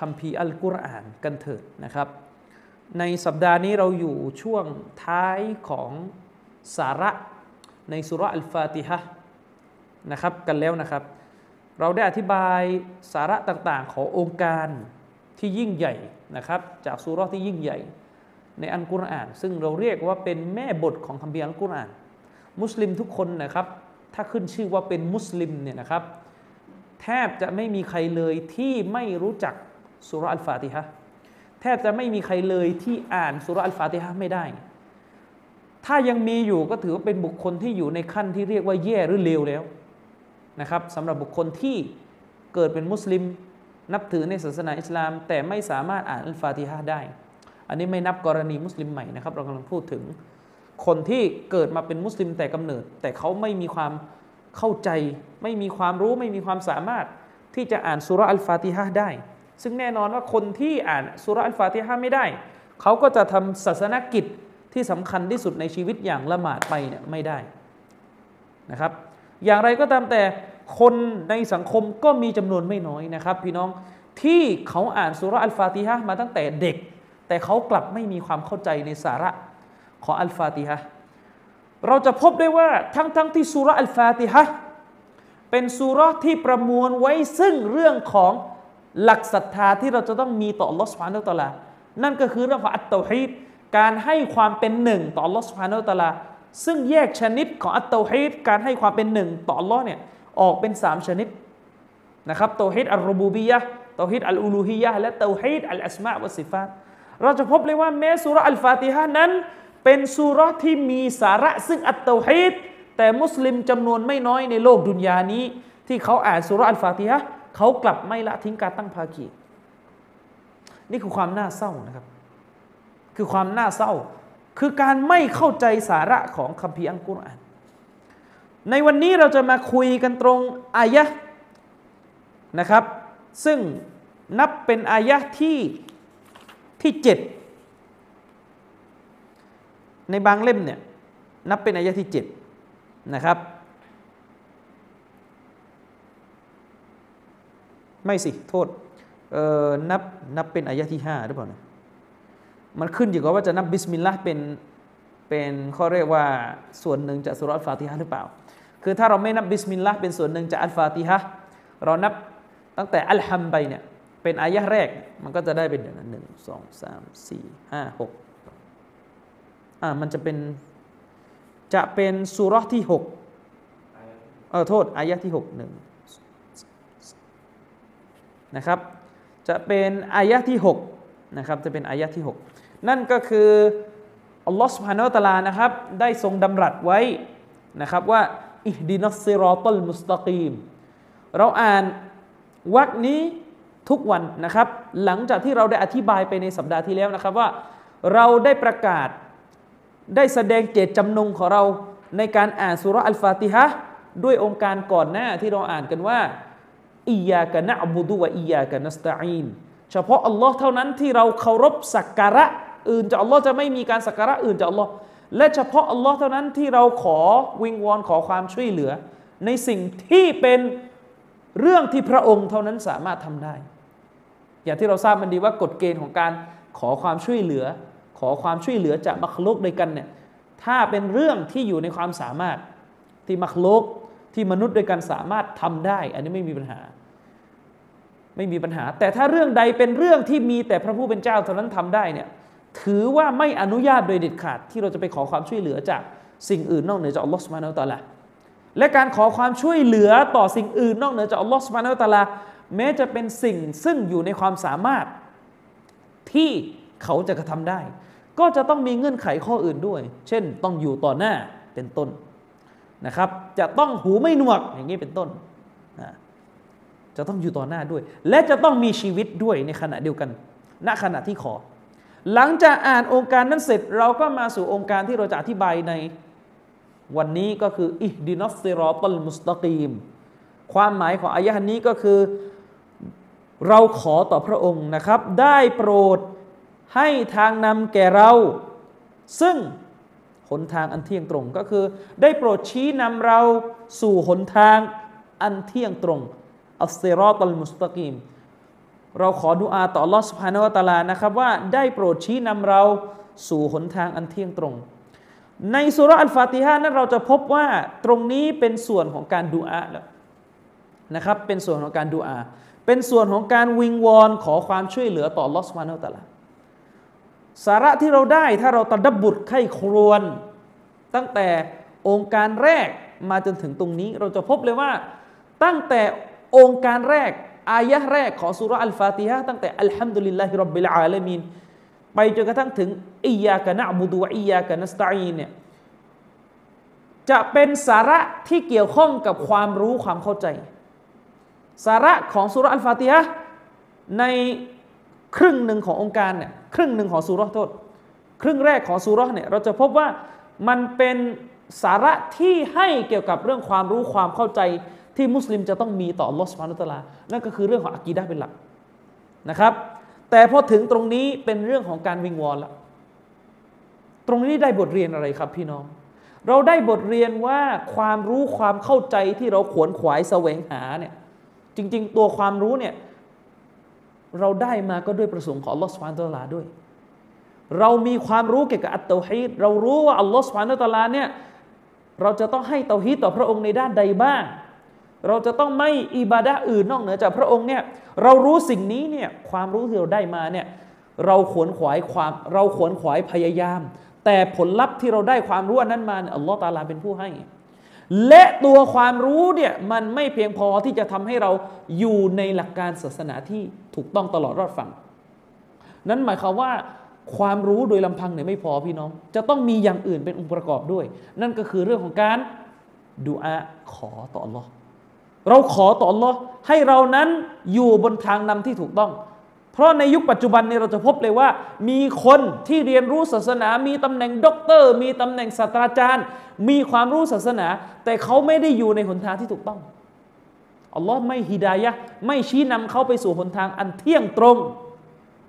คัมภีร์อัลกุรอานกันเถิดนะครับ ในสัปดาห์นี้เราอยู่ช่วงท้ายของสาระในสุรอัลฟาติฮะนะครับกันแล้วนะครับ เราได้อธิบายสาระต่างๆ ขององค์การที่ยิ่งใหญ่นะครับ จากสุรที่ยิ่งใหญ่ในอัลกุรอาน ซึ่งเราเรียกว่าเป็นแม่บทของคัมภีร์อัลกุรอาน มุสลิมทุกคนนะครับ ถ้าขึ้นชื่อว่าเป็นมุสลิมเนี่ยนะครับ แทบจะไม่มีใครเลยที่ไม่รู้จัก สุรอัลฟาติฮะแทบจะไม่มีใครเลยที่อ่านสุรอัลฟาติฮะไม่ได้ ถ้ายังมีอยู่ก็ถือว่าเป็นบุคคลที่อยู่ในขั้นที่เรียกว่าแย่หรือเลวแล้วนะครับสำหรับบุคคลที่เกิดเป็นมุสลิมนับถือในศาสนาอิสลาม แต่ไม่สามารถอ่านอัลฟาติฮะได้ อันนี้ไม่นับกรณีมุสลิมใหม่นะครับ เรากำลังพูดถึงคนที่เกิดมาเป็นมุสลิมแต่กำเนิด แต่เขาไม่มีความเข้าใจ ไม่มีความรู้ไม่มีความสามารถที่จะอ่านสุรอัลฟาติฮะได้ ซึ่งแน่นอนว่าคนที่อ่านสุรอัลฟาติฮะไม่ได้ เขาก็จะทำศาสนกิจที่สำคัญที่สุดในชีวิตอย่างละหมาดไปเนี่ยไม่ได้นะครับ อย่างไรก็ตามแต่คนในสังคมก็มีจำนวนไม่น้อยนะครับ พี่น้องที่เขาอ่านสุรอัลฟาติฮะมาตั้งแต่เด็ก แต่เขากลับไม่มีความเข้าใจในสาระของอัลฟาติฮะเราจะพบได้ว่าทั้งๆทที่สุรอัลฟาติฮะเป็นสุรที่ประมวลไว้ซึ่งเรื่องของ หลักศรัทธาที่เราจะต้องมีต่อ Allah Subhanahu Wa Taala นั่นก็คือเรื่องของอัตตฮีดการให้ความเป็นหนึ่งต่อ Allah Subhanahu Wa Taala ซึ่งแยกชนิดของอัตตฮีดการให้ความเป็นหนึ่งต่อ Allah เนี่ยออกเป็น 3 ชนิดนะครับتوحيد الربوبية توحيد الألوهية และ توحيد الأسماء والصفاتเราจะพบเลยว่าแม้ซูเราะฮ์อัลฟาติฮะนั้น เป็นซูเราะฮ์ที่มีสาระซึ่ง التوحيدแต่มุสลิมจำนวนไม่น้อยในโลกดุนยานี้ ที่เขาอ่านซูเราะฮ์อัลฟาติฮะ เขากลับไม่ละทิ้งการตั้งภาคี นี่คือความน่าเศร้านะครับ คือความน่าเศร้า คือการไม่เข้าใจสาระของคัมภีร์อัลกุรอาน ในวันนี้เราจะมาคุยกันตรงอายะนะครับ ซึ่งนับเป็นอายะที่ที่เจ็ดในบางเล่มเนี่ยนับเป็นอายะที่เจ็ดนะครับ ไม่สิโทษเออนับนับเป็นอายะที่ห้าหรือเปล่านะมันขึ้นอยู่กับว่าจะนับบิสมิลลาห์เป็นเป็นข้อเรียกว่าส่วนหนึ่งจากสุรอัลฟาติฮะหรือเปล่า คือถ้าเราไม่นับบิสมิลลาห์เป็นส่วนหนึ่งจากอัลฟาติฮะเรานับตั้งแต่อัลฮัมไปเนี่ยเป็นอายะแรก มันก็จะได้เป็นหนึ่งสองสามสี่ห้าหกอ่ามันจะเป็นจะเป็นสุรที่หกเออโทษอายะที่หกหนึ่ง นะครับจะเป็นอายะที่6นะครับจะเป็นอายะที่ 6 นั่นก็คืออัลลอฮฺสุบฮานาอัตลานะครับได้ทรงดำรัสไว้นะครับว่าอิฮดินัสซิรอตัลมุสตะกีมเราอ่านวรรคนี้ทุกวันนะครับ หลังจากที่เราได้อธิบายไปในสัปดาห์ที่แล้วนะครับว่าเราได้ประกาศได้แสดงเจตจำนงของเราในการอ่านสุรอัลฟาติฮะด้วยองค์การก่อนหน้าที่เราอ่านกันว่า อียากะนะบุดุวะอียากะนัสตะอีนเฉพาะอัลลอฮ์เท่านั้นที่เราเคารพสักการะอื่นจากอัลลอฮ์จะไม่มีการสักการะอื่นจากอัลลอฮ์และเฉพาะอัลลอฮ์เท่านั้นที่เราขอวิงวอนขอความช่วยเหลือ ในสิ่งที่เป็นเรื่องที่พระองค์เท่านั้นสามารถทำได้ อย่างที่เราทราบมันดีว่ากฎเกณฑ์ของการขอความช่วยเหลือ ขอความช่วยเหลือจากมักลุกด้วยกันเนี่ยถ้าเป็นเรื่องที่อยู่ในความสามารถที่มักลุก ที่มนุษย์ด้วยกันสามารถทำได้ อันนี้ไม่มีปัญหา ไม่มีปัญหา แต่ถ้าเรื่องใดเป็นเรื่องที่มีแต่พระผู้เป็นเจ้าเท่านั้นทำได้เนี่ยถือว่าไม่อนุญาตโดยเด็ดขาดที่เราจะไปขอความช่วยเหลือจากสิ่งอื่นนอกเหนือจากอัลลอฮฺสุบานาอัลตะลาและการขอความช่วยเหลือต่อสิ่งอื่นนอกเหนือจากอัลลอฮฺสุบานาอัลตะลาแม้จะเป็นสิ่งซึ่งอยู่ในความสามารถที่เขาจะกระทำได้ ก็จะต้องมีเงื่อนไขข้ออื่นด้วย เช่นต้องอยู่ต่อหน้าเป็นต้น นะครับ จะต้องหูไม่หนวกอย่างนี้เป็นต้นนะจะต้องอยู่ต่อหน้าด้วย และจะต้องมีชีวิตด้วยในขณะเดียวกัน ณขณะที่ขอ หลังจากอ่านองค์การนั้นเสร็จ เราก็มาสู่องค์การที่เราจะอธิบายในวันนี้ก็คืออิดินัสซิรอตัลมุสตะกีม ความหมายของอายะห์นี้ก็คือ เราขอต่อพระองค์นะครับ ได้โปรดให้ทางนำแก่เรา ซึ่ง หนทางอันเที่ยงตรงก็คือ ได้โปรดชี้นำเราสู่หนทางอันเที่ยงตรงالصراط المستقيم เราขอดุอาต่ออัลลอฮ์ سبحانه وتعالى นะครับว่าได้โปรดชี้นำเราสู่หนทางอันเที่ยงตรง ในซูเราะฮ์อัลฟาติฮานั้นเราจะพบว่าตรงนี้เป็นส่วนของการดุอาแล้วนะครับเป็นส่วนของการดุอา เป็นส่วนของการวิงวอนขอความช่วยเหลือต่อลอสพานวตาลา สาระที่เราได้ถ้าเราตะดับบุตรไข้ครวน ตั้งแต่องค์การแรกมาจนถึงตรงนี้ เราจะพบเลยว่า ตั้งแต่องค์การแรก อายะแรกของสุรอัลฟาติฮะตั้งแต่อัลฮัมดุลิลลาฮิรับบิลอาลามีนไปจนกระทั่งถึงอียากะนะบุดูอียากะนัสตัอีนเนี่ยจะเป็นสาระที่เกี่ยวข้องกับความรู้ความเข้าใจ สาระของสุรอัลฟาติฮะในครึ่งหนึ่งขององค์การเนี่ย ครึ่งหนึ่งของสุรโทษ ครึ่งแรกของสุรเนี่ยเราจะพบว่ามันเป็นสาระที่ให้เกี่ยวกับเรื่องความรู้ความเข้าใจที่มุสลิมจะต้องมีต่อลอสฟานุตลา นั่นก็คือเรื่องของอากีดะเป็นหลักนะครับ แต่พอถึงตรงนี้เป็นเรื่องของการวิงวอนละตรงนี้ได้บทเรียนอะไรครับพี่น้อง เราได้บทเรียนว่าความรู้ความเข้าใจที่เราขวนขวายแสวงหาเนี่ยจริง ๆ ตัวความรู้เนี่ย เราได้มาก็ด้วยประสงค์ของอัลลอฮฺสุบานตะลาด้วย เรามีความรู้เกี่ยวกับอัตตฮีดเรารู้ว่าอัลลอฮฺสุบานตะลาเนี่ยเราจะต้องให้เตาฮีดต่อพระองค์ในด้านใดบ้าง เราจะต้องไม่อิบาดะอื่นนอกเหนือจากพระองค์เนี่ยเรารู้สิ่งนี้เนี่ยความรู้ที่เราได้มาเนี่ยเราขวนขวายความเราขวนขวายพยายาม แต่ผลลัพธ์ที่เราได้ความรู้อันนั้นมาอัลลอฮฺตาลาเป็นผู้ให้ และตัวความรู้เนี่ยมันไม่เพียงพอที่จะทำให้เราอยู่ในหลักการศาสนาที่ถูกต้องตลอดรอดฝั่ง นั้นหมายความว่าความรู้โดยลำพังเนี่ยไม่พอพี่น้อง จะต้องมีอย่างอื่นเป็นองค์ประกอบด้วย นั่นก็คือเรื่องของการดูอาขอต่อ Allah เราขอต่อ Allah ให้เรานั้นอยู่บนทางนำที่ถูกต้อง เพราะในยุคปัจจุบันนี้เราจะพบเลยว่า มีคนที่เรียนรู้ศาสนา มีตำแหน่งด็อกเตอร์ มีตำแหน่งศาสตราจารย์ มีความรู้ศาสนา แต่เขาไม่ได้อยู่ในหนทางที่ถูกต้องอัลลอฮ์ไม่ฮิดายะไม่ชี้นำเขาไปสู่หนทางอันเที่ยงตรง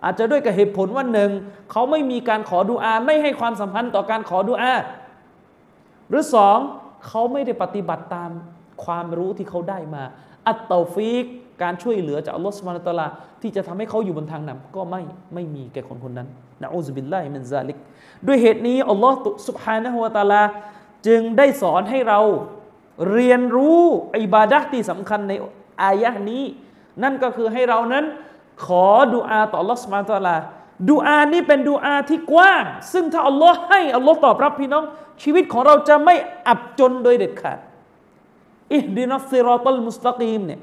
อาจจะด้วยกับเหตุผลว่าหนึ่งเขาไม่มีการขอดุอา ไม่ให้ความสัมพันธ์ต่อการขอดุอา หรือสองเขาไม่ได้ปฏิบัติตามความรู้ที่เขาได้มา อัตตฟีก การช่วยเหลือจากอัลลอฮฺสุบานตะลา ที่จะทำให้เขาอยู่บนทางนำก็ไม่ไม่มีแก่คนคนนั้นนะอูซบิลไลมินซาลิก ด้วยเหตุนี้อัลลอฮฺสุบฮานะฮุวาตาลา จึงได้สอนให้เราเรียนรู้อิบาดะที่สำคัญในอายะนี้ นั่นก็คือให้เรานั้นขอดุอาต่ออัลลอฮฺสุบานตะลาดุอานี้เป็นดุอาที่กว้าง ซึ่งถ้าอัลลอฮ์ให้อัลลอฮ์ตอบรับพี่น้อง ชีวิตของเราจะไม่อับจนโดยเด็ดขาดاهدنا الصراط المستقيمเนี่ย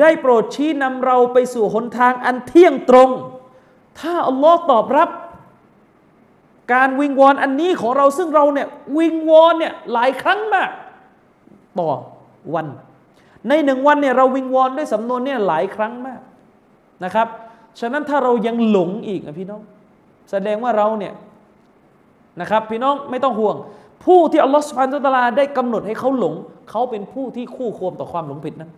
ได้โปรดชี้นำเราไปสู่หนทางอันเที่ยงตรง ถ้าอัลลอฮ์ตอบรับ การวิงวอนอันนี้ของเราซึ่งเราเนี่ยวิงวอนเนี่ยหลายครั้งมาก ต่อวัน ในหนึ่งวันเนี่ยเราวิงวอนด้วยสำนวนเนี่ยหลายครั้งมากนะครับ ฉะนั้นถ้าเรายังหลงอีกนะพี่น้อง แสดงว่าเราเนี่ยนะครับ พี่น้องไม่ต้องห่วง ผู้ที่อัลลอฮฺสุบฮานตะลาได้กำหนดให้เขาหลง เขาเป็นผู้ที่คู่ควรต่อความหลงผิดนั้น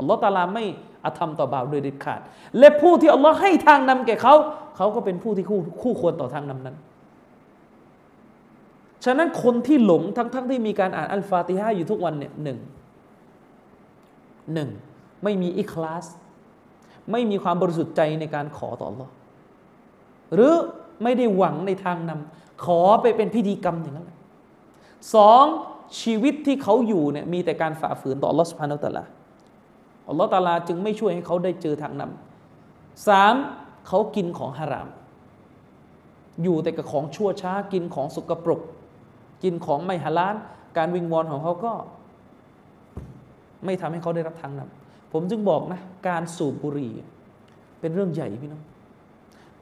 อัลลอฮฺตาลาไม่อาธรรมต่อบ่าวโดยเด็ดขาด และผู้ที่อัลลอฮฺให้ทางนำแก่เขา เขาก็เป็นผู้ที่คู่คู่ควรต่อทางนำนั้น ฉะนั้นคนที่หลงทั้งๆทที่มีการอ่านอัลฟาติฮะอยู่ทุกวันเนี่ยหนึ่งหนึ่งไม่มีอิคลาส ไม่มีความบริสุทธิ์ใจในการขอต่อ Allah หรือไม่ได้หวังในทางนำขอไปเป็นพิธีกรรมอย่างนั้นสองชีวิตที่เขาอยู่เนี่ยมีแต่การฝ่าฝืนต่ออัลลอฮฺสุบฮานา อัลลอฮฺตาลาจึงไม่ช่วยให้เขาได้เจอทางนำสามเขากินของฮาราม อยู่แต่กับของชั่วช้า กินของสกปรก กินของไม่ฮาลาลการวิงวอนของเขาก็ ไม่ทำให้เขาได้รับทางนำผมจึงบอกนะ การสูบบุหรี่เป็นเรื่องใหญ่พี่น้อง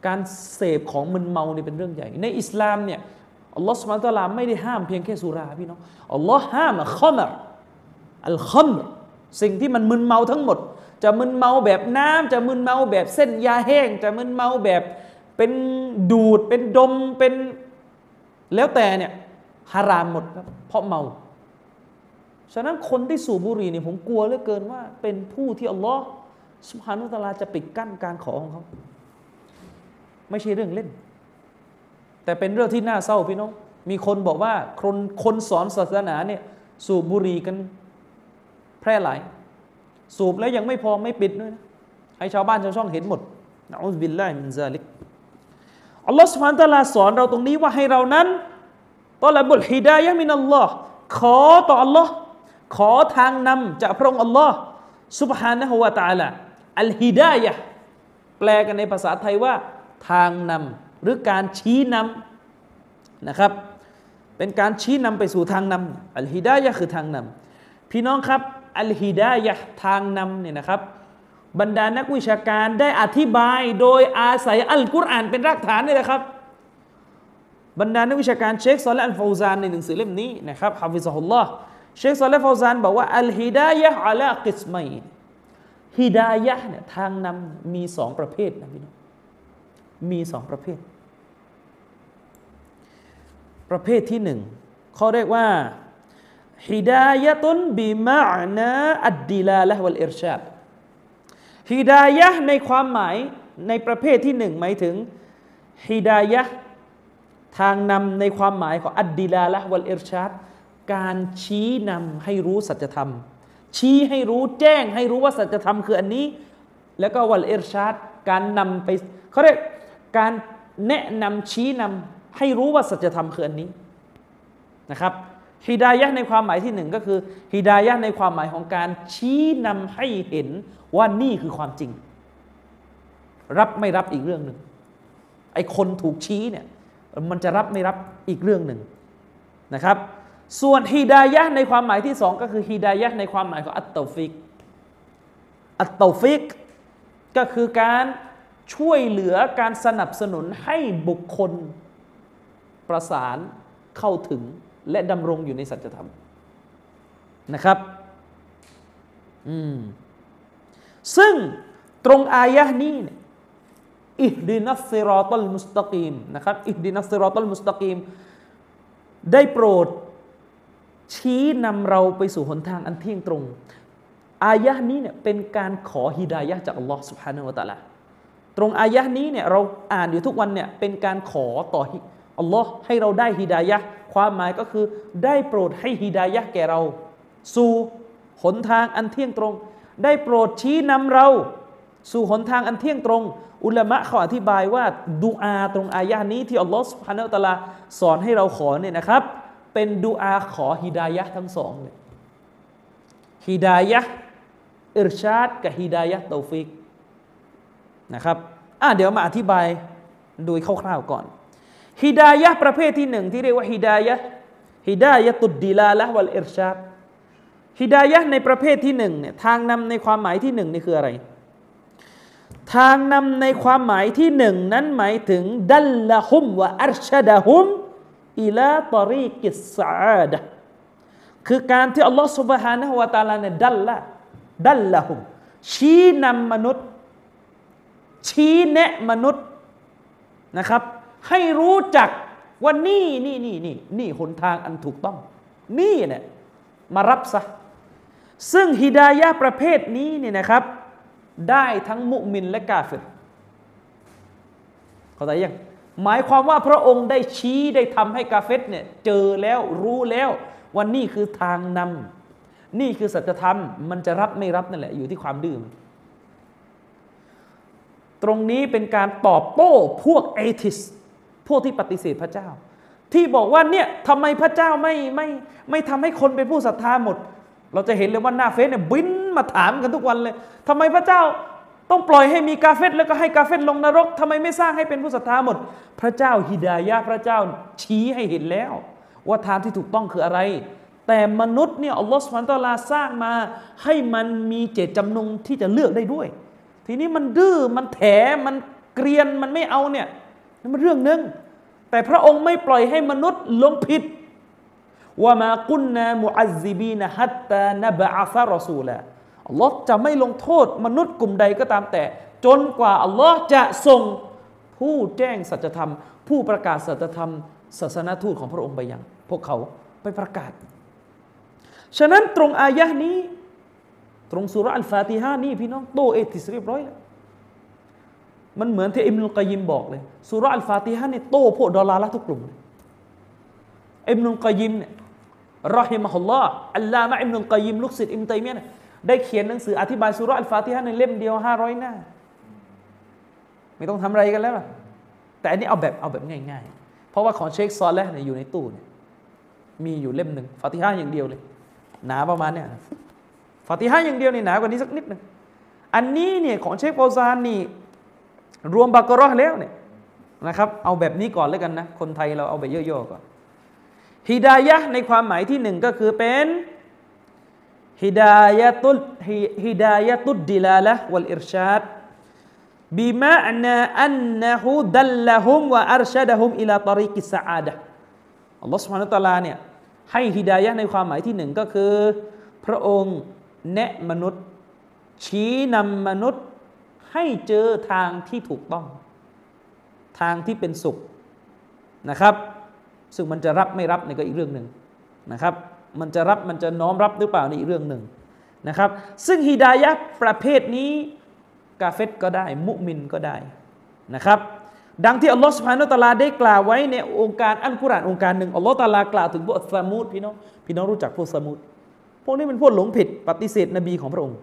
การเสพของมึนเมาเนี่ยเป็นเรื่องใหญ่ ในอิสลามเนี่ยอัลลอฮฺสุบานตะลาไม่ได้ห้ามเพียงแค่สุราพี่น้องอัลลอฮ์ห้ามขมรอัลขมร สิ่งที่มันมึนเมาทั้งหมด จะมึนเมาแบบน้ำจะมึนเมาแบบเส้นยาแห้ง จะมึนเมาแบบเป็นดูดเป็นดมเป็นแล้วแต่เนี่ยฮารามหมดครับเพราะเมาฉะนั้นคนที่สูบบุหรี่เนี่ยผมกลัวเหลือเกินว่า เป็นผู้ที่อัลลอฮ์สุภานุตลาจะปิดกั้นการขอของเขาไม่ใช่เรื่องเล่น แต่เป็นเรื่องที่น่าเศร้าพี่น้อง มีคนบอกว่าคนคนสอนศาสนาเนี่ยสูบบุหรี่กัน ร่หลาย สูบแล้วยังไม่พอไม่ปิดด้วยนะให้ชาวบ้านชาวช่องเห็นหมดنعوذ بالله من ذلك อัลลอฮฺ سبحانه وتعالىสอนเราตรงนี้ว่าให้เรานั้นطلب الهداية من اللهขอต่ออัลลอฮ์ขอทางนำจากพระองค์อัลลอฮ์سبحانه وتعالى الهدايةแปลกันในภาษาไทยว่า ทางนำหรือการชี้นำนะครับ เป็นการชี้นำไปสู่ทางนำالهدايةคือทางนำพี่น้องครับ อัลฮิดายะทางนำเนี่ยนะครับ บรรดานักวิชาการได้อธิบายโดยอาศัยอัลกุรอานเป็นรากฐานนี่แหละครับ บรรดานักวิชาการเชคซอลและอัลฟาวซานในหนังสือเล่มนี้นะครับฮะฟิซฮุลลอฮ์เชคซอลและฟาวซานบอกว่าอัลฮิดายะอัลากิสมัยฮิดายะเนี่ยทางนำมีสองประเภทนะพี่น้องมีสองประเภท ประเภทที่หนึ่งเขาเรียกว่า ฮิดายะตุนบิมานาอัดดิลาละวัลอิรชาดฮิดายะในความหมายในประเภทที่หนึ่งหมายถึงฮิดายะทางนำในความหมายของอัดดิลาละวัลอิรชาดการชี้นำให้รู้สัจธรรม ชี้ให้รู้แจ้งให้รู้ว่าสัจธรรมคืออันนี้ แล้วก็วัลอิรชาดการนำไปเขาเรียกการแนะนำชี้นำให้รู้ว่าสัจธรรมคืออันนี้นะครับ ฮิดายะในความหมายที่หนึ่งก็คือฮิดายะในความหมายของการชี้นำให้เห็นว่านี่คือความจริง รับไม่รับอีกเรื่องหนึ่งไอ้คนถูกชี้เนี่ยมันจะรับไม่รับอีกเรื่องหนึ่งนะครับ ส่วนฮิดายะในความหมายที่สองก็คือฮิดายะในความหมายของอัตตฟิกالتوفيقก็คือการช่วยเหลือการสนับสนุนให้บุคคลประสานเข้าถึง และดำรงอยู่ในสัจธรรมนะครับอืมซึ่งตรงอายะนี้اهدنا الصراط المستقيم นะครับ اهدنا الصراط المستقيمได้โปรดชี้นำเราไปสู่หนทางอันเที่ยงตรง อายะนี้เนี่ยเป็นการขอฮิดายะจากอัลลอฮ์สุบฮานาอัลตะลาตรงอายะนี้เนี่ยเราอ่านอยู่ทุกวันเนี่ยเป็นการขอต่อ อัลลอฮ์ให้เราได้ฮิดายะความหมายก็คือได้โปรดให้ฮิดายะแก่เรา สู่หนทางอันเที่ยงตรง ได้โปรดชี้นำเรา สู่หนทางอันเที่ยงตรง อุลามะเขาอธิบายว่าดูอาตรงอายะนี้ที่อัลลอฮ์สุบฮานาอัลลอฮ์สอนให้เราขอเนี่ยนะครับ เป็นดูอาขอฮิดายะทั้งสองเลยฮิดายะอิรชาดกับฮิดายะตอฟิกนะครับอะเดี๋ยวมาอธิบายโดยคร่าวๆก่อน ฮิดายะประเภทที่หนึ่งที่เรียกว่าฮิดายะฮิดายะตุดดีลาละวัลอิรชาดฮิดายะในประเภทที่หนึ่งเนี่ยทางนำในความหมายที่หนึ่งนี่คืออะไร ทางนำในความหมายที่หนึ่งนั้นหมายถึงดัลละฮุมวะอัรชดะฮุมอิลาตอรีกิสอาดะคือการที่อัลลอฮฺสุบฮานะฮุวาตาลาเนี่ยดัลละดัลละฮุมชี้นำมนุษย์ ชี้แนะมนุษย์นะครับ ให้รู้จักว่านี่นี่นี่นี่นี่หนทางอันถูกต้อง นี่เนี่ยมารับซะซึ่งฮิดายะประเภทนี้เนี่ยนะครับ ได้ทั้งมุมินและกาเฟรเข้าใจยังหมายความว่าพระองค์ได้ชี้ได้ทำให้กาเฟตเนี่ยเจอแล้วรู้แล้วว่านี่คือทางนำนี่คือสัจธรรม มันจะรับไม่รับนั่นแหละ อยู่ที่ความดื้อตรงนี้เป็นการตอบโต้พวกเอทิส พวกที่ปฏิเสธพระเจ้า ที่บอกว่าเนี่ยทำไมพระเจ้าไม่ไม่ไม่ทำให้คนเป็นผู้ศรัทธาหมด เราจะเห็นเลยว่าหน้าเฟซเนี่ยบินมาถามกันทุกวันเลยทำไมพระเจ้าต้องปล่อยให้มีกาเฟตแล้วก็ให้กาเฟตลงนรกทำไมไม่สร้างให้เป็นผู้ศรัทธาหมด พระเจ้าฮิดายะพระเจ้าชี้ให้เห็นแล้ว ว่าทางที่ถูกต้องคืออะไร แต่มนุษย์เนี่ยอัลลอฮฺสุบานตะลาสร้างมาให้มันมีเจตจำนงที่จะเลือกได้ด้วย ทีนี้มันดื้อมันแถมันเกรียนมันไม่เอาเนี่ย นั่นมันเรื่องหนึ่งแต่พระองค์ไม่ปล่อยให้มนุษย์ลงผิดว่ามากุนนามุอัซซิบีนะฮัตตานบะอาฟารอซูลาอัลลอฮ์จะไม่ลงโทษมนุษย์กลุ่มใดก็ตามแต่ จนกว่าอัลลอฮ์จะส่งผู้แจ้งสัจธรรม ผู้ประกาศสัจธรรม ศาสนาทูตของพระองค์ไปยัง พวกเขาไปประกาศ ฉะนั้นตรงอายะนี้ ตรงสุรอัลฟาติฮานี่พี่น้องโตเอติสเรียบร้อยแล้ว มันเหมือนที่อิมนุลกยิมบอกเลยสุรอัลฟาติฮานี่โต้พวกดอลลาร์ละทุกกลุ่มอิมนุลกยิมเนี่ยรอฮิมะฮุลลอฮ์อัลลามะอิมนุลกยิมลูกศิษย์อิมตัยมียะได้เขียนหนังสืออธิบายสุรอัลฟาติฮะในเล่มเดียวห้าร้อยหน้า ไม่ต้องทำอะไรกันแล้วแต่อันนี้เอาแบบเอาแบบง่าย ๆ เพราะว่าของเชคซอลแล้วเนี่ยอยู่ในตู้เนี่ยมีอยู่เล่มหนึ่งฟาติฮะอย่างเดียวเลย หนาประมาณเนี่ยฟาติฮะอย่างเดียวนี่หนากว่านี้สักนิดหนึ่งอันนี้เนี่ยของเชคโปซานนี่ รวมบักรอแล้วเนี่ยนะครับเอาแบบนี้ก่อนแล้วกันนะ คนไทยเราเอาแบบย่อๆก่อนฮิดายะในความหมายที่หนึ่งก็คือเป็นฮิดายะตุลฮิดายะตุดดิลาละวัลอิรชาดบิมาอันอันนะฮูดัลละฮุมวะอัรชาดะฮุมอิลาตริกิสอาดะอัลลอฮฺสุบฮานุตะลาเนี่ยให้ฮิดายะในความหมายที่หนึ่งก็คือ พระองค์แนะมนุษย์ ชี้นำมนุษย์ ให้เจอทางที่ถูกต้อง ทางที่เป็นสุขนะครับ ซึ่งมันจะรับไม่รับนี่ก็อีกเรื่องหนึ่งนะครับ มันจะรับมันจะน้อมรับหรือเปล่านี่อีกเรื่องหนึ่งนะครับ ซึ่งฮิดายะประเภทนี้กาเฟตก็ได้ มุมินก็ได้นะครับ ดังที่อัลลอฮฺสุบฮานุตะลาได้กล่าวไว้ในองค์การอัลกุรอานองค์การหนึ่งอัลลอฮฺตะลากล่าวถึงพวกสมุดพี่น้องพี่น้องรู้จักพวกสมุดพวกนี้เป็นพวกหลงผิดปฏิเสธนบีของพระองค์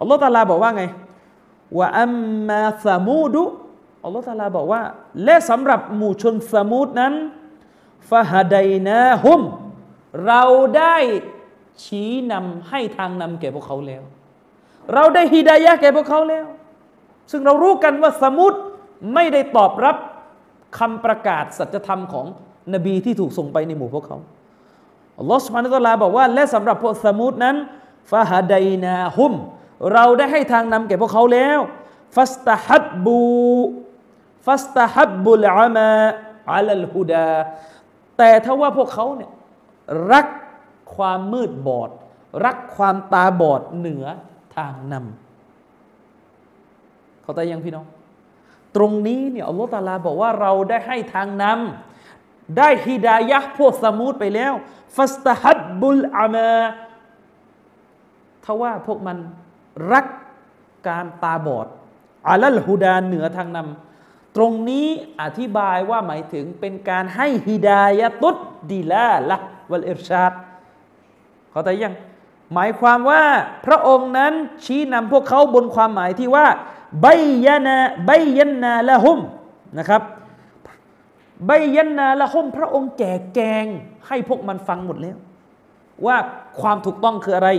อัลลอฮฺตะลาบอกว่าไง ว่าอัมมาสมูดุอัลลอฮฺตะลาบอกว่า และสำหรับหมู่ชนสมุดนั้นฟาฮาดัยนาฮุม เราได้ชี้นำให้ทางนำแก่พวกเขาแล้ว เราได้ฮิดายะแก่พวกเขาแล้ว ซึ่งเรารู้กันว่าสมุดไม่ได้ตอบรับคำประกาศสัจธรรมของนบีที่ถูกส่งไปในหมู่พวกเขาอัลลอฮฺสุบฮานุตะลาบอกว่า และสำหรับพวกสมุดนั้นฟาฮดายนาฮุม เราได้ให้ทางนำแก่พวกเขาแล้วฟัสตาฮับบูฟัสตาฮับบุลอามาอัลลฮุดา แต่ถ้าว่าพวกเขาเนี่ยรักความมืดบอด รักความตาบอดเหนือทางนำเขาใจยังพี่น้อง ตรงนี้เนี่ยอัลลอฮฺตาลาบอกว่าเราได้ให้ทางนำได้ฮิดายะพวกสมูทไปแล้ว ฟัสตฮับบุลอามาทว่าพวกมัน รักการตาบอดอัลลฮุดานเหนือทางนำตรงนี้อธิบายว่าหมายถึงเป็นการให้ฮิดายะตุดดีลาละวัลอิรชาดเขาแต่ยัง หมายความว่าพระองค์นั้นชี้นำพวกเขาบนความหมายที่ว่าใบยานาใบยันนาละหุมนะครับใบยันนาละหุมพระองค์แจกแจงให้พวกมันฟังหมดแล้ว ว่าความถูกต้องคืออะไร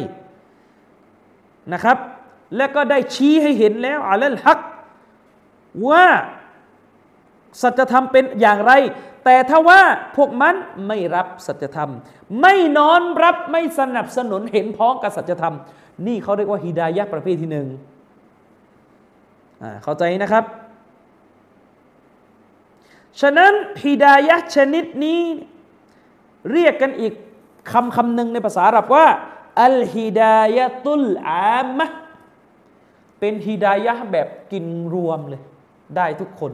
นะครับ และก็ได้ชี้ให้เห็นแล้วอัลลฮักว่าสัจธรรมเป็นอย่างไร แต่ถ้าว่าพวกมันไม่รับสัจธรรม ไม่นอมรับไม่สนับสนุนเห็นพ้องกับสัจธรรม นี่เขาเรียกว่าฮิดายะประเภทที่หนึ่งเข้าใจนะครับ ฉะนั้นฮิดายะชนิดนี้ เรียกกันอีกคำคำหนึ่งในภาษาอาหรับว่า อัลฮิดายะตุลอามะเป็นฮิดายะแบบกินรวมเลย ได้ทุกคน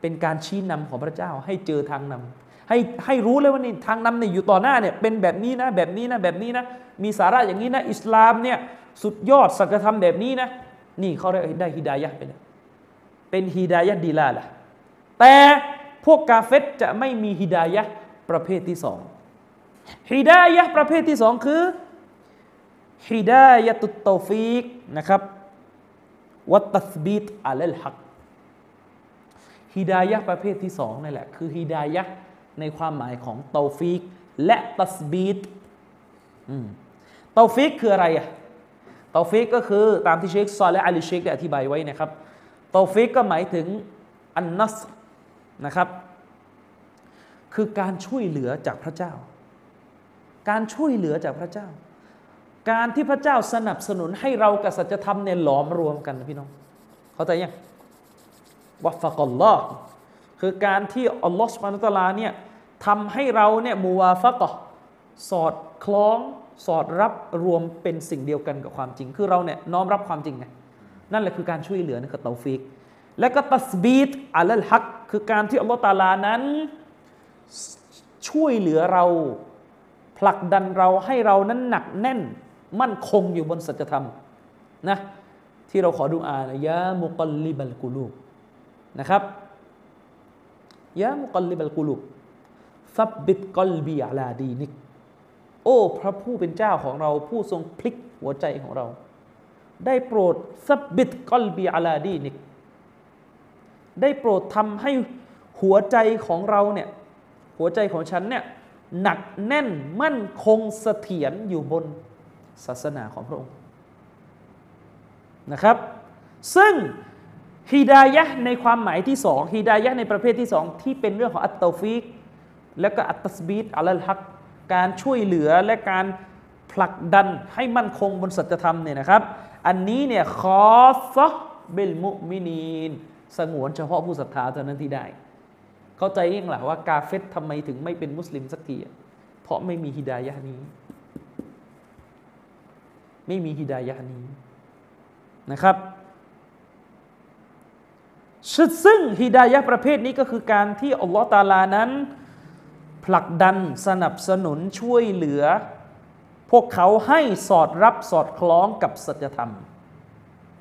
เป็นการชี้นำของพระเจ้า ให้เจอทางนำให้ให้รู้เลยว่านี่ทางนำเนี่ยอยู่ต่อหน้าเนี่ยเป็นแบบนี้นะ แบบนี้นะ แบบนี้นะ มีสาระอย่างนี้นะ อิสลามเนี่ยสุดยอดสัจธรรมแบบนี้นะ นี่เขาได้ได้ฮิดายะไปแล้วเป็นฮิดายะดีลาละแต่พวกกาเฟตจะไม่มีฮิดายะประเภทที่สอง ฮิดายะประเภทที่สองคือهداية التوفيقนะครับوالتثبيت على الحق هدايةประเภทที่สองนั่นแหละคือهداية ในความหมายของ توفيق และ تثبيت توفيقคืออะไรอะ توفيقก็คือตามที่เชคซอและฮ์อาลิชเชคได้อธิบายไว้นะครับتوفيقก็หมายถึงالنصرนะครับ คือการช่วยเหลือจากพระเจ้า การช่วยเหลือจากพระเจ้า การที่พระเจ้าสนับสนุนให้เรากับสัจธรรมเนี่ยหลอมรวมกันพี่น้อง เข้าใจยังวัฟกัลลอฮ์คือการที่อัลลอฮ์สุบานุตลาเนี่ยทำให้เราเนี่ยมูวาฟักสอดคล้องสอดรับรวมเป็นสิ่งเดียวกันกับความจริง คือเราเนี่ยน้อมรับความจริงไงนั่นแหละคือการช่วยเหลือนี่คือเตาฟิก และก็ตัสบีตอัลลฮัก คือการที่อัลลอฮฺตาลานั้น ช่วยเหลือเรา ผลักดันเราให้เรานั้นหนักแน่น มั่นคงอยู่บนสัจธรรมนะที่เราขอดูอานะยะมุกลลิบัลกุลูบนะครับยะมุกลลิบัลกุลูบซับบิดกลบีอาลาดีนิกโอ้พระผู้เป็นเจ้าของเราผู้ทรงพลิกหัวใจของเรา ได้โปรดซับบิดกลบีอาลาดีนิกได้โปรดทำให้หัวใจของเราเนี่ยหัวใจของฉันเนี่ย หนักแน่นมั่นคงเสถียรอยู่บนศาสนาของพระองค์นะครับ ซึ่งฮิดายะในความหมายที่สองฮิดายะในประเภทที่สองที่เป็นเรื่องของอัตตฟิกและก็อัตตสบีตอัลลฮักการช่วยเหลือและการผลักดันให้มั่นคงบนสัจธรรมเนี่ยนะครับ อันนี้เนี่ยคอฟเบลมุมินีน สงวนเฉพาะผู้ศรัทธาเท่านั้นที่ได้ เข้าใจยังหละว่ากาเฟตทำไมถึงไม่เป็นมุสลิมสักทีเพราะไม่มีฮิดายะนี้ ไม่มีฮิดายะนี้นะครับซึ่งฮิดายะประเภทนี้ก็คือการที่อัลลอฮฺตาลานั้น ผลักดันสนับสนุนช่วยเหลือ พวกเขาให้สอดรับสอดคล้องกับสัจธรรม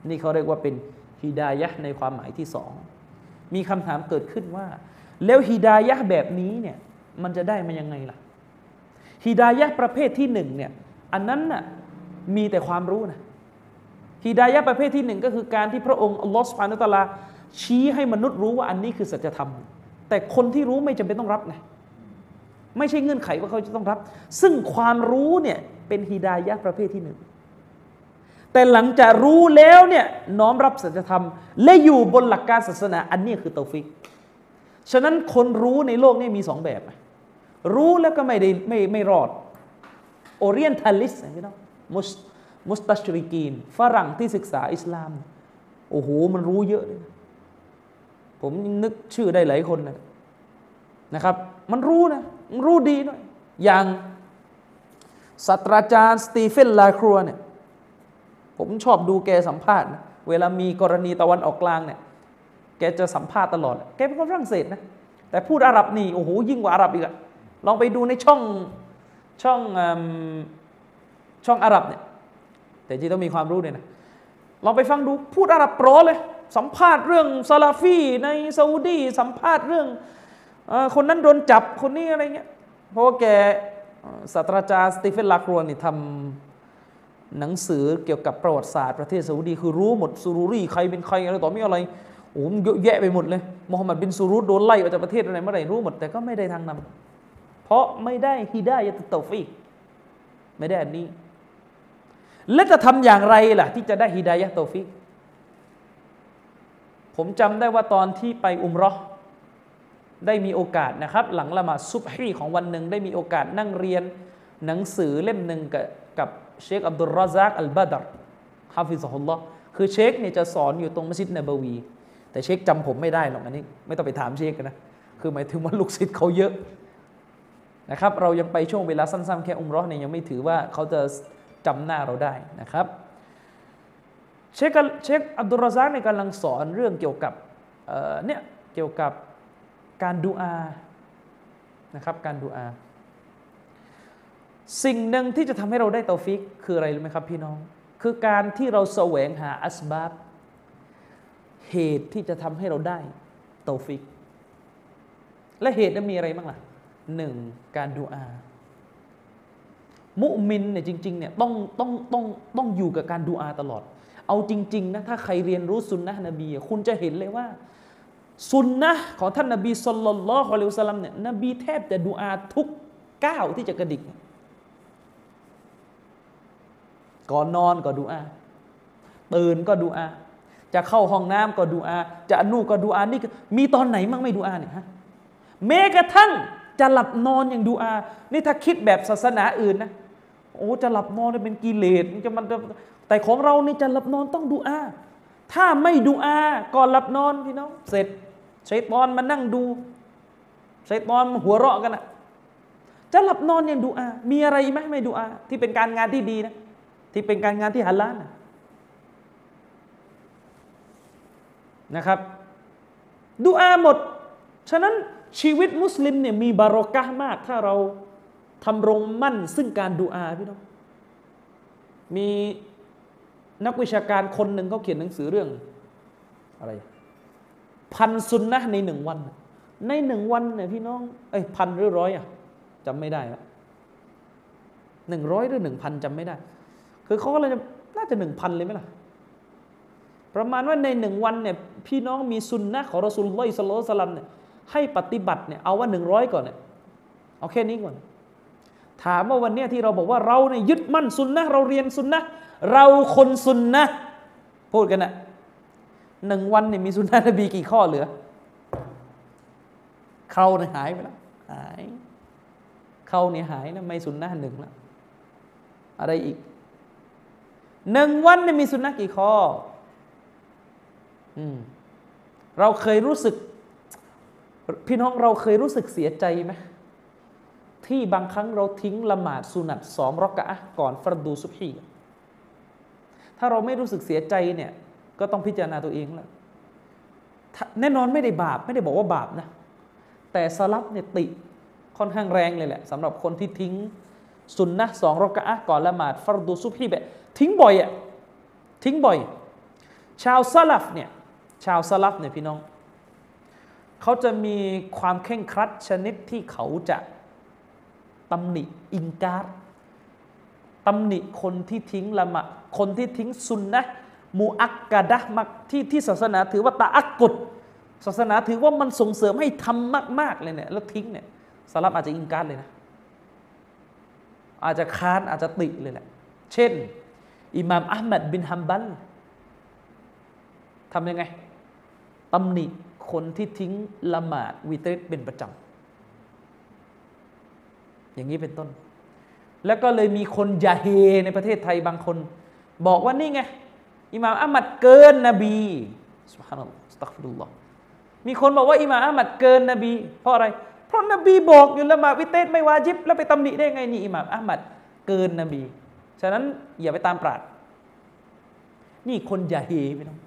นี่เขาเรียกว่าเป็นฮิดายะในความหมายที่สอง มีคำถามเกิดขึ้นว่า แล้วฮิดายะแบบนี้เนี่ยมันจะได้มายังไงล่ะฮิดายะประเภทที่หนึ่งเนี่ยอันนั้นน่ะมีแต่ความรู้นะฮิดายะประเภทที่หนึ่งก็คือการที่พระองค์อัลลอฮฺสุบานุตะลา ชี้ให้มนุษย์รู้ว่าอันนี้คือสัจธรรม แต่คนที่รู้ไม่จำเป็นต้องรับนะไม่ใช่เงื่อนไขว่าเขาจะต้องรับ ซึ่งความรู้เนี่ยเป็นฮิดายะประเภทที่หนึ่งแต่หลังจากรู้แล้วเนี่ยน้อมรับสัจธรรม และอยู่บนหลักการศาสนา อันนี้คือเตาฟิก ฉะนั้นคนรู้ในโลกนี้มีสองแบบ รู้แล้วก็ไม่ได้ไม่ไม่รอดโอเรียนทัลลิสพี่น้องมุสมุสตัชริกีน ฝรั่งที่ศึกษาอิสลาม โอ้โห มันรู้เยอะเลยผมนึกชื่อได้หลายคนนะนะครับ มันรู้นะมันรู้ดีด้วยอย่างศาสตราจารย์สตีเฟนลาครัวเนี่ยผมชอบดูแกสัมภาษณ์นะเวลามีกรณีตะวันออกกลางเนี่ย แกจะสัมภาษณ์ตลอด แกเป็นคนฝรั่งเศสนะ แต่พูดอาหรับนี่ โอ้โห ยิ่งกว่าอาหรับอีกอะลองไปดูในช่อง ช่องช่องอาหรับเนี่ย แต่จริงต้องมีความรู้เนี่ยนะ ลองไปฟังดู พูดอาหรับโปรเลย สัมภาษณ์เรื่องซาลาฟีในซาอุดี สัมภาษณ์เรื่องอคนนั้นโดนจับ คนนี้อะไรเงี้ย เพราะว่าแกศาสตราจารย์สตีเฟนลาครวนนี่ทำหนังสือเกี่ยวกับประวัติศาสตร์ประเทศซาอุดี คือรู้หมดซูรุรีใครเป็นใครอะไรต่อมีอะไร โอ้เยอะแยะไปหมดเลยมูฮัมหมัดบินซูรุดโดนไล่ออกจากประเทศอะไรเมื่อไหร่รู้หมดแต่ก็ไม่ได้ทางนำเพราะไม่ได้ฮิดายะตุตตฟีไม่ได้อันนี้ และจะทำอย่างไรล่ะ ที่จะได้هداية التوفيقผมจำได้ว่าตอนที่ไปอุมรอได้มีโอกาสนะครับ หลังละหมาดซุบฮีของวันหนึ่งได้มีโอกาสนั่งเรียน หนังสือเล่มหนึ่งกับกับเชคอับดุลราซักอัลบาดรحفظه اللهคือเชคเนี่ยจะสอนอยู่ตรงมัสยิดนบวี แต่เชคจำผมไม่ได้หรอกอันนี้ ไม่ต้องไปถามเชคนะคือหมายถึงว่าลูกศิษย์เขาเยอะนะครับ เรายังไปช่วงเวลาสั้นๆ แค่อุมรอเนี่ยยังไม่ถือว่าเขาจะจำหน้าเราได้นะครับ เชคเชคอับดุลราซักในกำลังสอนเรื่องเกี่ยวกับเนี่ยเกี่ยวกับการดูอานะครับการดูอาสิ่งหนึ่งที่จะทำให้เราได้เตาฟิกคืออะไรรู้ไหมครับพี่น้อง คือการที่เราแสวงหาอัสบับ เหตุที่จะทำให้เราได้เตาฟิก และเหตุนั้นมีอะไรบ้างล่ะหนึ่งการดูอา มุมินเนี่ยจริงๆเนี่ยต้องต้องต้องต้องอยู่กับการดูอาตลอด เอาจริงๆนะถ้าใครเรียนรู้สุนนะนบี คุณจะเห็นเลยว่าสุนนะของท่านนบีสุลต่านละฮ์อะลัยฮิสลามเนี่ยนบีแทบจะดูอาทุกก้าวที่จะกระดิก ก่อนนอนก็ดูอาตื่นก็ดูอา จะเข้าห้องน้ำก็ดูอา จะอนุก็ดูอานี่มีตอนไหนมั่งไม่ดูอาเนี่ยฮะแม้กระทั่งจะหลับนอนอย่างดูอา นี่ถ้าคิดแบบศาสนาอื่นนะโอ้จะหลับนอนเป็นกิเลสจะมันแต่ของเรานี่จะหลับนอนต้องดูอา ถ้าไม่ดูอาก่อนหลับนอนพี่น้องเสร็จใช้ตอนมานั่งดูใช้ตอนหัวเราะกันอะจะหลับนอนอยังดูอา มีอะไรไหมไม่ดูอา ที่เป็นการงานที่ดีนะ ที่เป็นการงานที่ฮัลลาลนะ นะครับดูอาหมด ฉะนั้นชีวิตมุสลิมเนี่ยมีบารอกะมาก ถ้าเราทำรงมั่นซึ่งการดูอาพี่น้องมีนักวิชาการคนหนึ่งเขาเขียนหนังสือเรื่องอะไร พันซุนนะในหนึ่งวัน ในหนึ่งวันเนี่ยพี่น้องเอ้ยพันหรือร้อยอะจำไม่ได้ละหนึ่งร้อยหรือหนึ่งพันจำไม่ได้ คือเขาก็เลยน่าจะหนึ่งพันเลยไหมล่ะ ประมาณว่าในหนึ่งวันเนี่ยพี่น้องมีซุนนะของรอสุลลอฮิสลลสลัมเนี่ยให้ปฏิบัติเนี่ยเอาว่าหนึ่งร้อยก่อนเนี่ยเอาแค่นี้ก่อน ถามว่าวันนี้ที่เราบอกว่าเราเนี่ยยึดมั่นซุนนะเราเรียนซุนนะเราคนซุนนะพูดกันนะหนึ่งวันเนี่ยมีซุนนะนบีกี่ข้อเหลือเขาเนี่ยหายไปแล้วหายเขาเนี่ยหายนะไม่ซุนนะหนึ่งแล้วอะไรอีกหนึ่งวันเนี่ยมีซุนนะกี่ข้อ เราเคยรู้สึก พี่น้องเราเคยรู้สึกเสียใจไหมที่บางครั้งเราทิ้งละหมาดสุนัตสองรักะก่อนฟรดูซุบฮีถ้าเราไม่รู้สึกเสียใจเนี่ย ก็ต้องพิจารณาตัวเองแล้วแน่นอนไม่ได้บาปไม่ได้บอกว่าบาปนะ แต่สลับเนี่ยติค่อนข้างแรงเลยแหละสำหรับคนที่ทิ้งสุนนะสองรักะก่อนละหมาดฟรดูซุบฮีแบบทิ้งบ่อยอะทิ้งบ่อย ชาวซาลฟเนี่ย ชาวซาลฟเนี่ยพี่น้อง เขาจะมีความเข่งครัดชนิดที่เขาจะตำหนิอิงการตำหนิคนที่ทิ้งละมะคนที่ทิ้งซุนนะมูอักกะดะมักที่ที่ศาสนาถือว่าตาอักกุดศาสนาถือว่ามันส่งเสริมให้ทำมาก ๆ เลยเนี่ยแล้วทิ้งเนี่ยสลับอาจจะอิงการเลยนะ อาจจะค้านอาจจะติเลยแหละเช่น อิหม่ามอัลมัดบินฮัมบัลทำยังไง ตำหนิคนที่ทิ้งละหมาดวิเตรเป็นประจำอย่างนี้เป็นต้น แล้วก็เลยมีคนยาเฮในประเทศไทยบางคน บอกว่านี่ไงอิหม่ามอัมัดเกินนบีสุบฮานัลลอฮฺสตักฟิรุลลอฮ์มีคนบอกว่าอิหม่ามอัมัดเกินนบี เพราะอะไร เพราะนบีบอกอยู่ละหมาดวิเตรไม่วาจิบ แล้วไปตำหนิได้ไงนี่อิหม่ามอัมมัดเกินนบี ฉะนั้นอย่าไปตามปราดนี่คนยาเฮไม่ต้อง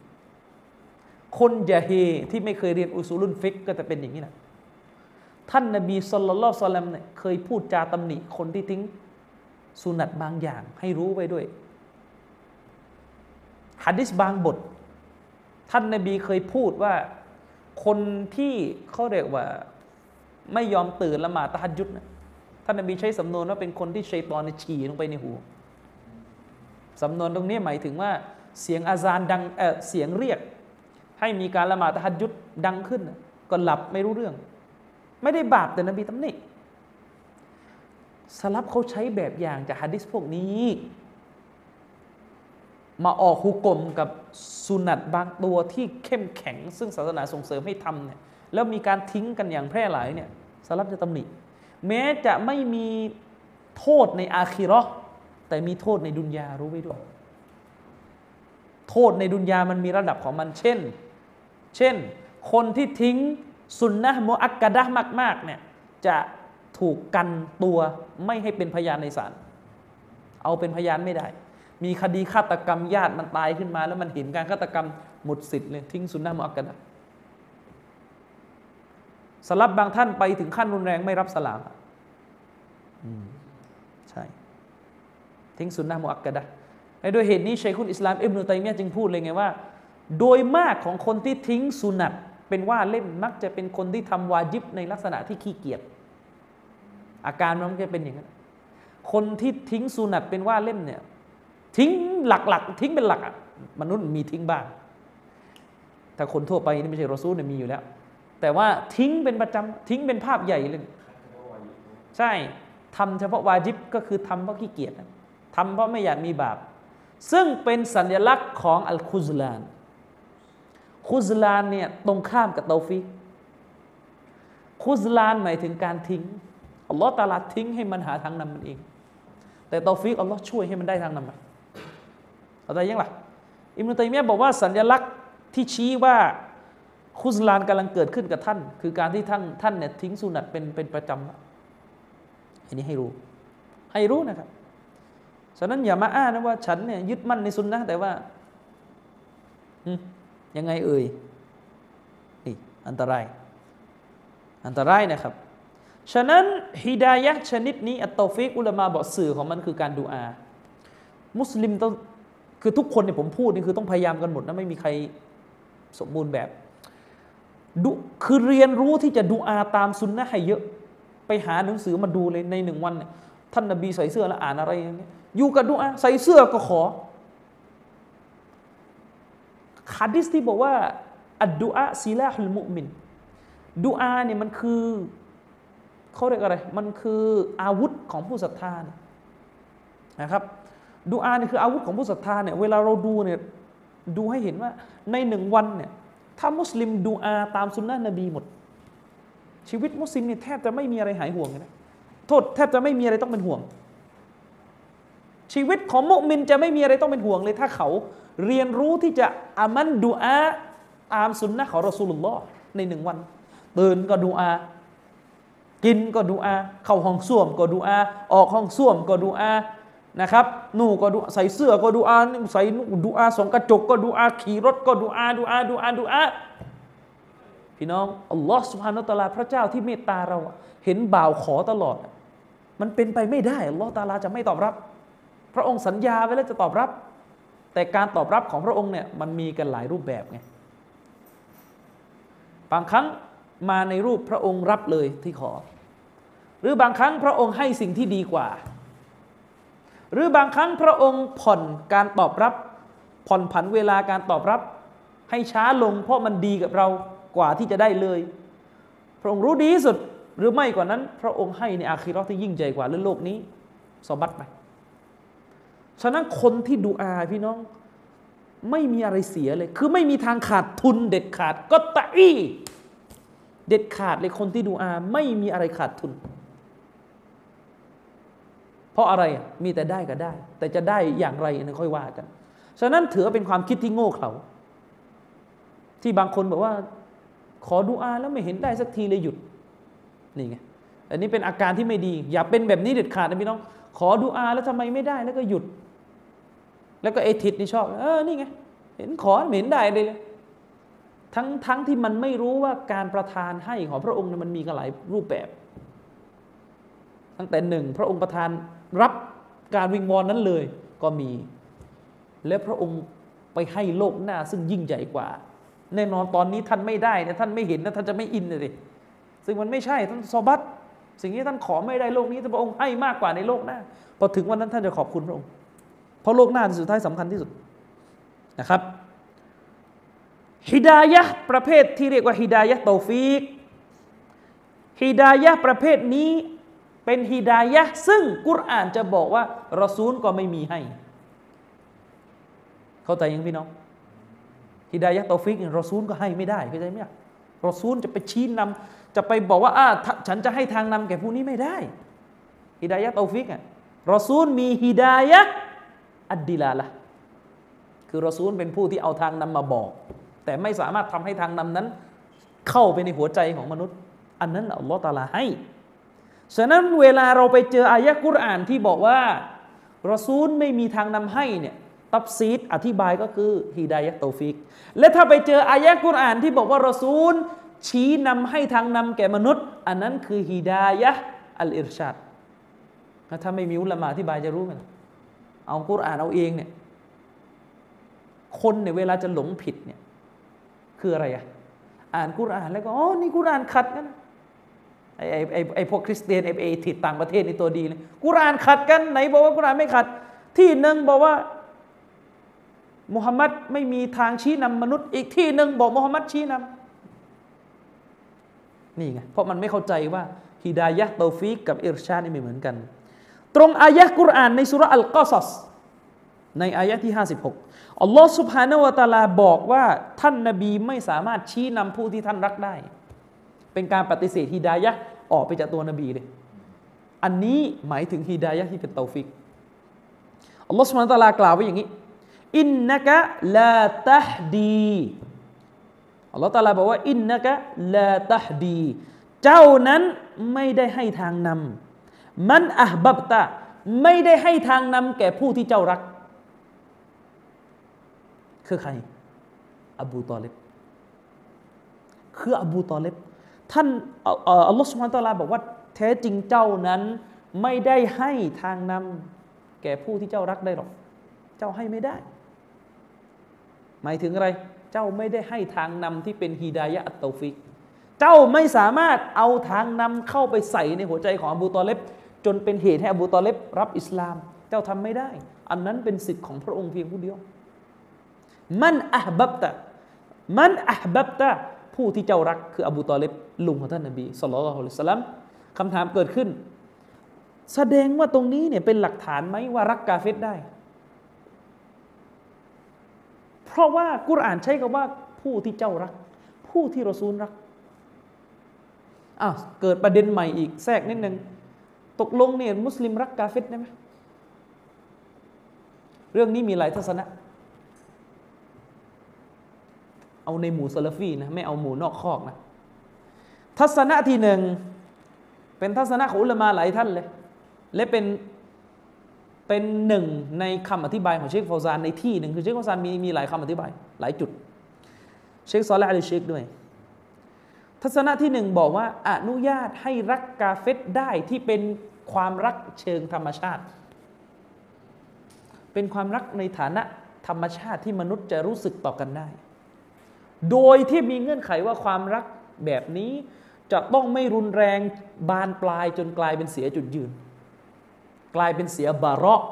คนยาเฮที่ไม่เคยเรียนอุซูลุนฟิกก็จะเป็นอย่างนี้นะท่านนบีสุลต่านสลัมเนี่ยเคยพูดจาตำหนิคนที่ทิ้งสุนัตบางอย่างให้รู้ไว้ด้วยฮะดิษบางบท ท่านนบีเคยพูดว่าคนที่เขาเรียกว่าไม่ยอมตื่นละหมาดตะฮัดยุดนะท่านนบีใช้สำนวนว่าเป็นคนที่ชัยตอนฉี่ลงไปในหูสำนวนตรงนี้หมายถึงว่าเสียงอาซานดังเเสียงเรียก ให้มีการละหมาดตะฮัดยุดดังขึ้น ก็หลับไม่รู้เรื่อง ไม่ได้บาปแต่นบีตำหนิสลับเขาใช้แบบอย่างจากฮะดิษพวกนี้ มาออกฮุกกลมกับสุนัตบางตัวที่เข้มแข็ง ซึ่งศาสนาส่งเสริมให้ทำเนี่ยแล้วมีการทิ้งกันอย่างแพร่หลายเนี่ยสลับจะตำหนิแม้จะไม่มีโทษในอาคีรอแต่มีโทษในดุนยารู้ไว้ด้วย โทษในดุนยามันมีระดับของมันเช่น เช่น คนที่ทิ้งสุนนะมุอักกะดะมากๆเนี่ยจะถูกกันตัวไม่ให้เป็นพยานในศาลเอาเป็นพยานไม่ได้ มีคดีฆาตกรรมญาติมันตายขึ้นมา แล้วมันเห็นการฆาตกรรมหมดสิทธิ์เลยทิ้งสุนนะมุอักกะดะสลับบางท่านไปถึงขั้นรุนแรงไม่รับสลามใช่ทิ้งสุนนะมุอักกะดะและโดยเหตุนี้ชัยคุณอิสลามอิบนุตัยมียจึงพูดเลยไงว่า โดยมากของคนที่ทิ้งสุนัตเป็นว่าเล่นมักจะเป็นคนที่ทำวาจิบในลักษณะที่ขี้เกียจอาการมันจะเป็นอย่างนั้นคนที่ทิ้งสุนัตเป็นว่าเล่นเนี่ยทิ้งหลักๆ ทิ้งเป็นหลักมนุษย์มีทิ้งบ้างถ้าคนทั่วไปนี่ไม่ใช่รอซูลเนี่ยมีอยู่แล้ว แต่ว่าทิ้งเป็นประจำทิ้งเป็นภาพใหญ่เลยใช่ทำเฉพาะواجبก็คือทำเพราะขี้เกียจทำเพราะไม่อยากมีบาป ซึ่งเป็นสัญลักษณ์ของالخذلان خذلانเนี่ยตรงข้ามกับتوفيق خذلانหมายถึงการทิ้งอัลลอฮ์ตาลาทิ้งให้มันหาทางนำมันเอง แต่توفيقอัลลอฮ์ช่วยให้มันได้ทางนำมันอะไรยังล่ะอิบนุตัยมียะฮ์บอกว่าสัญลักษณ์ที่ชี้ว่าخذلانกำลังเกิดขึ้นกับท่าน คือการที่ท่านท่านเนี่ยทิ้งสุนัตเป็นเป็นประจำอันนี้ให้รู้ ให้รู้นะครับฉะนั้นอย่ามาอ้างนะว่า ฉันเนี่ยยึดมั่นในซุนนะฮ์แต่ว่า ยังไงเอ่ยนี่อันตราย อันตรายนะครับ ฉะนั้นهدايةชนิดนี้التوفيقอุลามาบอกสื่อของมันคือการดูอา มุสลิมต้องคือทุกคนเนี่ยผมพูดนี่คือต้องพยายามกันหมดนะไม่มีใครสมบูรณ์แบบดูคือเรียนรู้ที่จะดูอาตามซุนนะให้เยอะ ไปหาหนังสือมาดูเลยในหนึ่งวันเนี่ยท่านนบีใส่เสื้อแล้วอ่านอะไรอย่างเงี้ยอยู่กับดูอาใส่เสื้อก็ขอ ฮัดิสที่บอกว่าอัดดูอาซีลาฮุลมุมินดูอาเนี่ยมันคือเขาเรียกอะไร มันคืออาวุธของผู้ศรัทธานะครับดูอาเนี่ยคืออาวุธของผู้ศรัทธาเนี่ยเวลาเราดูเนี่ยดูให้เห็นว่าในหนึ่งวันเนี่ยถ้ามุสลิมดูอาตามสุนนะนบีหมด ชีวิตมุสลิมเนี่ยแทบจะไม่มีอะไรหายห่วงเลยนะโทษแทบจะไม่มีอะไรต้องเป็นห่วง ชีวิตของมุมินจะไม่มีอะไรต้องเป็นห่วงเลย ถ้าเขาเรียนรู้ที่จะอามันดูอาตามสุนนะของรอสูลุลลอฮ์ในหนึ่งวันตื่นก็ดูอากินก็ดูอาเข้าห้องส้วมก็ดูอาออกห้องส้วมก็ดูอานะครับนู่ก็ดูใส่เสื้อก็ดูอาใส่ดูอาส่องกระจกก็ดูอาขี่รถก็ดูอาดูอาดูอาดูอาพี่น้องอัลลอฮ์สุฮานาตลาพระเจ้าที่เมตตาเรา เห็นบ่าวขอตลอด มันเป็นไปไม่ได้อัลลอฮ์ตาลาจะไม่ตอบรับ พระองค์สัญญาไว้แล้วจะตอบรับ แต่การตอบรับของพระองค์เนี่ยมันมีกันหลายรูปแบบไงบางครั้งมาในรูปพระองค์รับเลยที่ขอ หรือบางครั้งพระองค์ให้สิ่งที่ดีกว่า หรือบางครั้งพระองค์ผ่อนการตอบรับ ผ่อนผันเวลาการตอบรับ ให้ช้าลงเพราะมันดีกับเรากว่าที่จะได้เลย พระองค์รู้ดีที่สุดหรือไม่กว่านั้น พระองค์ให้ในอาคีรอที่ยิ่งใหญ่กว่าเรื่องโลกนี้สบัดไป ฉะนั้นคนที่ดูอาพี่น้อง ไม่มีอะไรเสียเลย คือไม่มีทางขาดทุนเด็ดขาดก็ตะอี้เด็ดขาดเลยคนที่ดูอาไม่มีอะไรขาดทุน เพราะอะไรมีแต่ได้ก็ได้ แต่จะได้อย่างไรนั่นค่อยว่ากัน ฉะนั้นถือเป็นความคิดที่โง่เขลาที่บางคนบอกว่า ขอดูอาแล้วไม่เห็นได้สักทีเลยหยุดนี่ไงอันนี้เป็นอาการที่ไม่ดี อย่าเป็นแบบนี้เด็ดขาดนะพี่น้อง ขอดูอาแล้วทำไมไม่ได้แล้วก็หยุด แล้วก็เอทิดนี่ชอบ เออ นี่ไง เห็นขอเห็นได้เลย ทั้งทั้งที่มันไม่รู้ว่าการประทานให้ของพระองค์มันมีกันหลายรูปแบบ ตั้งแต่หนึ่งพระองค์ประทานรับการวิงวอนนั้นเลยก็มี และพระองค์ไปให้โลกหน้าซึ่งยิ่งใหญ่กว่า แน่นอนตอนนี้ท่านไม่ได้นี่ยท่านไม่เห็นนะท่านจะไม่อินเลยซึ่งมันไม่ใช่ท่านซอบัตสิ่งนี้ท่านขอไม่ได้โลกนี้แต่พระองค์ให้มากกว่าในโลกหน้าพอถึงวันนั้นท่านจะขอบคุณพระองค์ เพราะโลกหน้าสุดท้ายสำคัญที่สุดนะครับฮิดายะประเภทที่เรียกว่าฮิดายะโตฟีกฮิดายะประเภทนี้เป็นฮิดายะซึ่งกุรอานจะบอกว่ารอซูลก็ไม่มีให้ เข้าใจยังพี่น้องهداية التوفيقรอซูลก็ให้ไม่ได้เข้าใจไหมรอซูลจะไปชี้นำจะไปบอกว่าอ่าฉันจะให้ทางนำแก่ผู้นี้ไม่ได้هداية التوفيق อะรอซูลมี هداية الدلالةคือรอซูลเป็นผู้ที่เอาทางนำมาบอก แต่ไม่สามารถทำให้ทางนำนั้น เข้าไปในหัวใจของมนุษย์ อันนั้นอัลลอฮฺตาลาให้ ฉะนั้นเวลาเราไปเจออายะกุรอานที่บอกว่ารอซูลไม่มีทางนำให้เนี่ยตับซีดอธิบายก็คือฮิดายะโตฟิก และถ้าไปเจออายะกุรอานที่บอกว่ารอซูล ชี้นำให้ทางนำแก่มนุษย์ อันนั้นคือฮิดายะอัลอิรชาดถ้าไม่มีอุลามะอธิบายจะรู้กัน เอากุรอานเอาเองเนี่ยคนเนี่ยเวลาจะหลงผิดเนี่ยคืออะไรอะอ่านกุรอานแล้วก็อ๋อนี่กุรอานขัดกันไอ้ไอ้ไอ้พวกคริสเตียนไอ้ไอ้ทิดต่างประเทศในตัวดีเลยกุรานขัดกันไหนบอกว่ากุรานไม่ขัด ที่หนึ่งบอกว่ามุฮัมมัดไม่มีทางชี้นำมนุษย์ อีกที่หนึ่งบอกมุฮัมมัดชี้นำนี่ไงเพราะมันไม่เข้าใจว่าฮิดายะโตฟิกกับอิรชานี่ไม่เหมือนกัน ตรงอายะกุรอานในสุรอัลกอซัสในอายะที่ 56 อัลลอฮ์สุบฮานาวะตาลาบอกว่าท่านนบีไม่สามารถชี้นำผู้ที่ท่านรักได้ เป็นการปฏิเสธฮิดายะออกไปจากตัวนบีเลย อันนี้หมายถึงฮิดายะที่เป็นเตาฟิก อัลลอฮฺสุบฮานตะลากล่าวไว้อย่างนี้ อินนักะลาตฮดีอัลลอฮฺตะลาบอกว่า อินนักะลาตฮดี เจ้านั้นไม่ได้ให้ทางนำ มันอับบับตาไม่ได้ให้ทางนำแก่ผู้ที่เจ้ารัก คือใคร อบูตอเลบคืออบูตอเลบท่านอัลลอฮฺสุบฮานตะลาบอกว่าแท้จริงเจ้านั้นไม่ได้ให้ทางนำแก่ผู้ที่เจ้ารักได้หรอก เจ้าให้ไม่ได้ หมายถึงอะไร เจ้าไม่ได้ให้ทางนำที่เป็นฮีดายะอัตตฟิก เจ้าไม่สามารถเอาทางนำเข้าไปใส่ในหัวใจของอบูตอเลบ จนเป็นเหตุให้อบูตอเลบรับอิสลาม เจ้าทำไม่ได้ อันนั้นเป็นสิทธิ์ของพระองค์เพียงผู้เดียว มันอับับตะมันอับับตะผู้ที่เจ้ารักคืออบูตอเลบลุงของท่านนบีสุลต่านละฮ์สลัมคำถามเกิดขึ้น แสดงว่าตรงนี้เนี่ยเป็นหลักฐานไหมว่ารักกาเฟตได้ เพราะว่ากุรอานใช้คำว่าผู้ที่เจ้ารัก ผู้ที่รอซูลรักอ้าวเกิดประเด็นใหม่อีกแทรกนิดนึง ตกลงเนี่ยมุสลิมรักกาเฟตได้ไหมเรื่องนี้มีหลายทัศนะ เอาในหมู่ซาลฟีนะไม่เอาหมู่นอกคอกนะ ทัศนะที่หนึ่งเป็นทัศนะของอุลามาหลายท่านเลย และเป็นเป็นหนึ่งในคำอธิบายของเชคฟาวซานในที่หนึ่งคือเชคฟาวซานมีมีหลายคำอธิบาย หลายจุด เชคซอลและอลเชคด้วย ทัศนะที่หนึ่งบอกว่าอนุญาตให้รักกาเฟตได้ที่เป็น ความรักเชิงธรรมชาติ เป็นความรักในฐานะธรรมชาติที่มนุษย์จะรู้สึกต่อกันได้ โดยที่มีเงื่อนไขว่าความรักแบบนี้จะต้องไม่รุนแรงบานปลายจนกลายเป็นเสียจุดยืน กลายเป็นเสียบาระ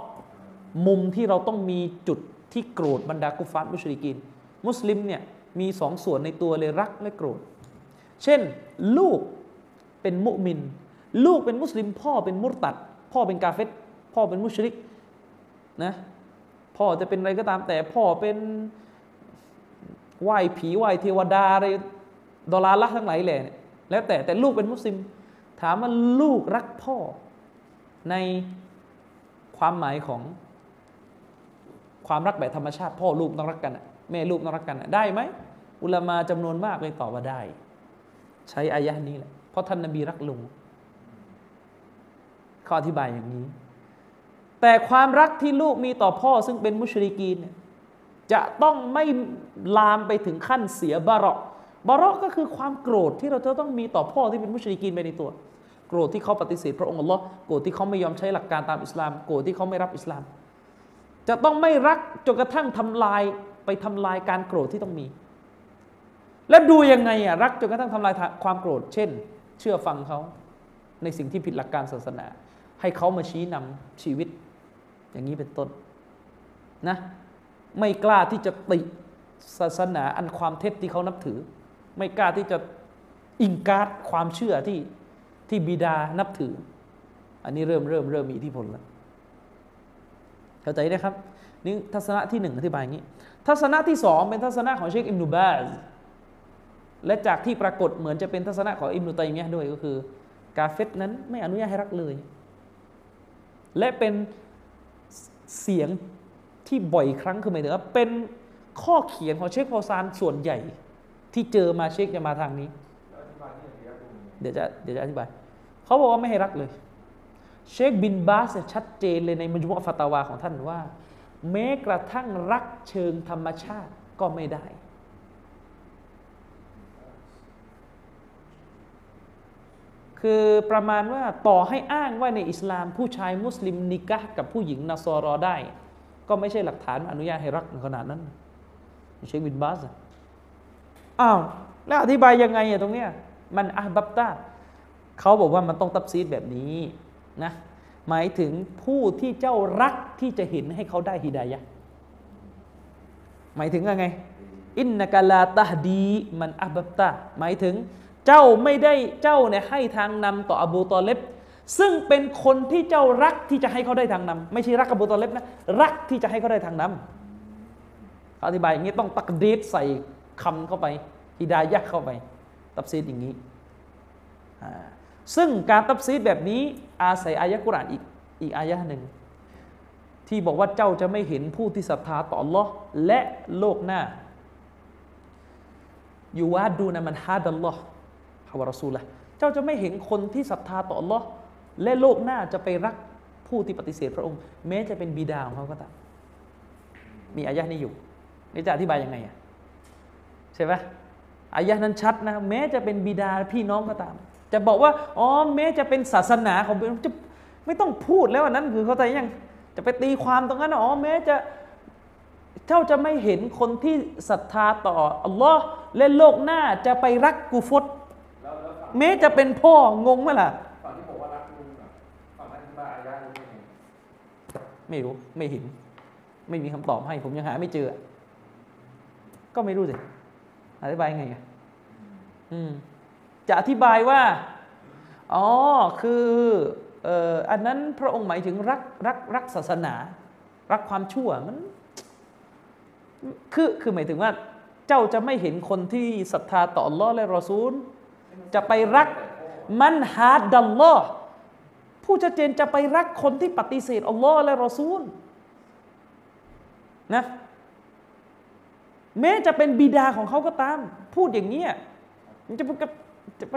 มุมที่เราต้องมีจุดที่โกรธบรรดากุฟารมุชริกิน มุสลิมเนี่ยมีสองส่วนในตัวเลยรักและโกรธ เช่น ลูกเป็นมุมิน ลูกเป็นมุสลิม พ่อเป็นมุตตัด พ่อเป็นกาเฟตพ่อเป็นมุชริกนะพ่อจะเป็นอะไรก็ตามแต่พ่อเป็นไหว้ผีไหว้เทวดาอะไรดอลาละทั้งหลายแหละแล้วแต่แต่ลูกเป็นมุสลิม ถามว่าลูกรักพ่อในความหมายของความรักแบบธรรมชาติ พ่อลูกต้องรักกันแม่ลูกต้องรักกันได้ไหมอุลามาจำนวนมากเลยตอบว่าได้ ใช้อายะนี้แหละเพราะท่านนบีรักลุง เขาอธิบายอย่างนี้ แต่ความรักที่ลูกมีต่อพ่อซึ่งเป็นมุชริกีนจะต้องไม่ลามไปถึงขั้นเสียบาระบาระก็คือความโกรธที่เราจะต้องมีต่อพ่อที่เป็นมุชริกีนไปในตัว โกรธที่เขาปฏิเสธพระองค์อัลลอฮ์โกรธที่เขาไม่ยอมใช้หลักการตามอิสลาม โกรธที่เขาไม่รับอิสลาม จะต้องไม่รักจนกระทั่งทำลายไปทำลายการโกรธที่ต้องมี แล้วดูยังไงอะรักจนกระทั่งทำลายความโกรธ เช่น เชื่อฟังเขาในสิ่งที่ผิดหลักการศาสนา ให้เขามาชี้นำชีวิต อย่างนี้เป็นต้นนะไม่กล้าที่จะติศาสนาอันความเท็จที่เขานับถือ ไม่กล้าที่จะอิงการความเชื่อที่ที่บิดานับถือ อันนี้เริ่มเริ่มเริ่มมีอิทธิพลแล้วเข้าใจนะครับนี่ทัศนะที่หนึ่งอธิบายอย่างนี้ ทัศนะที่สองเป็นทัศนะของเชคอิมนูบาสและจากที่ปรากฏเหมือนจะเป็นทัศนะของอิมนุตัยมียะด้วยก็คือ กาเฟตนั้นไม่อนุญาตให้รักเลย และเป็นเสียงที่บ่อยครั้งคือหมายถึงว่าเป็นข้อเขียนของเชคพอซานส่วนใหญ่ ที่เจอมาเชคจะมาทางนี้ เดี๋ยวจะเดี๋ยวจะอธิบาย เขาบอกว่าไม่ให้รักเลย เชคบินบาสชัดเจนเลยในมัจมุอะฟาตาวาของท่านว่าแม้กระทั่งรักเชิงธรรมชาติก็ไม่ได้ คือประมาณว่าต่อให้อ้างว่าในอิสลาม ผู้ชายมุสลิมนิกะกับผู้หญิงนาซอรอได้ ก็ไม่ใช่หลักฐานอนุญาตให้รักขนาดนั้นเชคบินบาสอ้าวแล้วอธิบายยังไงอะตรงเนี้ยมันอาบับตาเขาบอกว่ามันต้องตับซีดแบบนี้นะหมายถึงผู้ที่เจ้ารักที่จะเห็นให้เขาได้ฮิดายะหมายถึงยังไงอินนกาลาตาดีมันอาบับตาหมายถึง เจ้าไม่ได้เจ้าเนี่ยให้ทางนำต่ออบูตอเลบซึ่งเป็นคนที่เจ้ารักที่จะให้เขาได้ทางนำไม่ใช่รักอบูตอเลบนะรักที่จะให้เขาได้ทางนำอธิบายอย่างนี้ต้องตักดีดใส่คำเข้าไปฮิดายะเข้าไปตับซีดอย่างนี้ซึ่งการตับซีดแบบนี้อาศัยอายะกุรานอีกอีกอายะหนึ่งที่บอกว่าเจ้าจะไม่เห็นผู้ที่ศรัทธาต่อ Allah และโลกหน้าอยู่ว่าดูนะมันฮาดัลลอฮ์ ฮาวารอซูละเจ้าจะไม่เห็นคนที่ศรัทธาต่อ Allah และโลกหน้าจะไปรักผู้ที่ปฏิเสธพระองค์ แม้จะเป็นบิดาของเขาก็ตามมีอายะนี้อยู่นี่จะอธิบายยังไงอะใช่ไหมอายะนั้นชัดนะแม้จะเป็นบิดาพี่น้องก็ตาม จะบอกว่าอ๋อแม้จะเป็นศาสนาของจะไม่ต้องพูดแล้วนั้นคือเขาใจยังจะไปตีความตรงนั้นอ๋อแม้จะเจ้าจะไม่เห็นคนที่ศรัทธาต่ออัลลอฮ์และโลกหน้าจะไปรักกูฟต แม้จะเป็นพ่องงไหมล่ะฝั่งที่บอกว่ารักลุงฝั่งนั้นบาอายะนี้ไม่รู้ไม่เห็น ไม่มีคำตอบให้ ผมยังหาไม่เจอ ก็ไม่รู้สิอธิบายไงอะจะอธิบายว่า อ๋อ คือเอ่ออันนั้นพระองค์หมายถึงรักรักรักศาสนา รักความชั่วมัน คือคือหมายถึงว่า เจ้าจะไม่เห็นคนที่ศรัทธาต่ออัลลอฮ์และรอซูล จะไปรักمن حاد اللهผู้ชัดเจนจะไปรักคนที่ปฏิเสธอัลลอฮ์และรอซูลนะแม้จะเป็นบิดาของเขาก็ตาม พูดอย่างนี้มันจะจะไป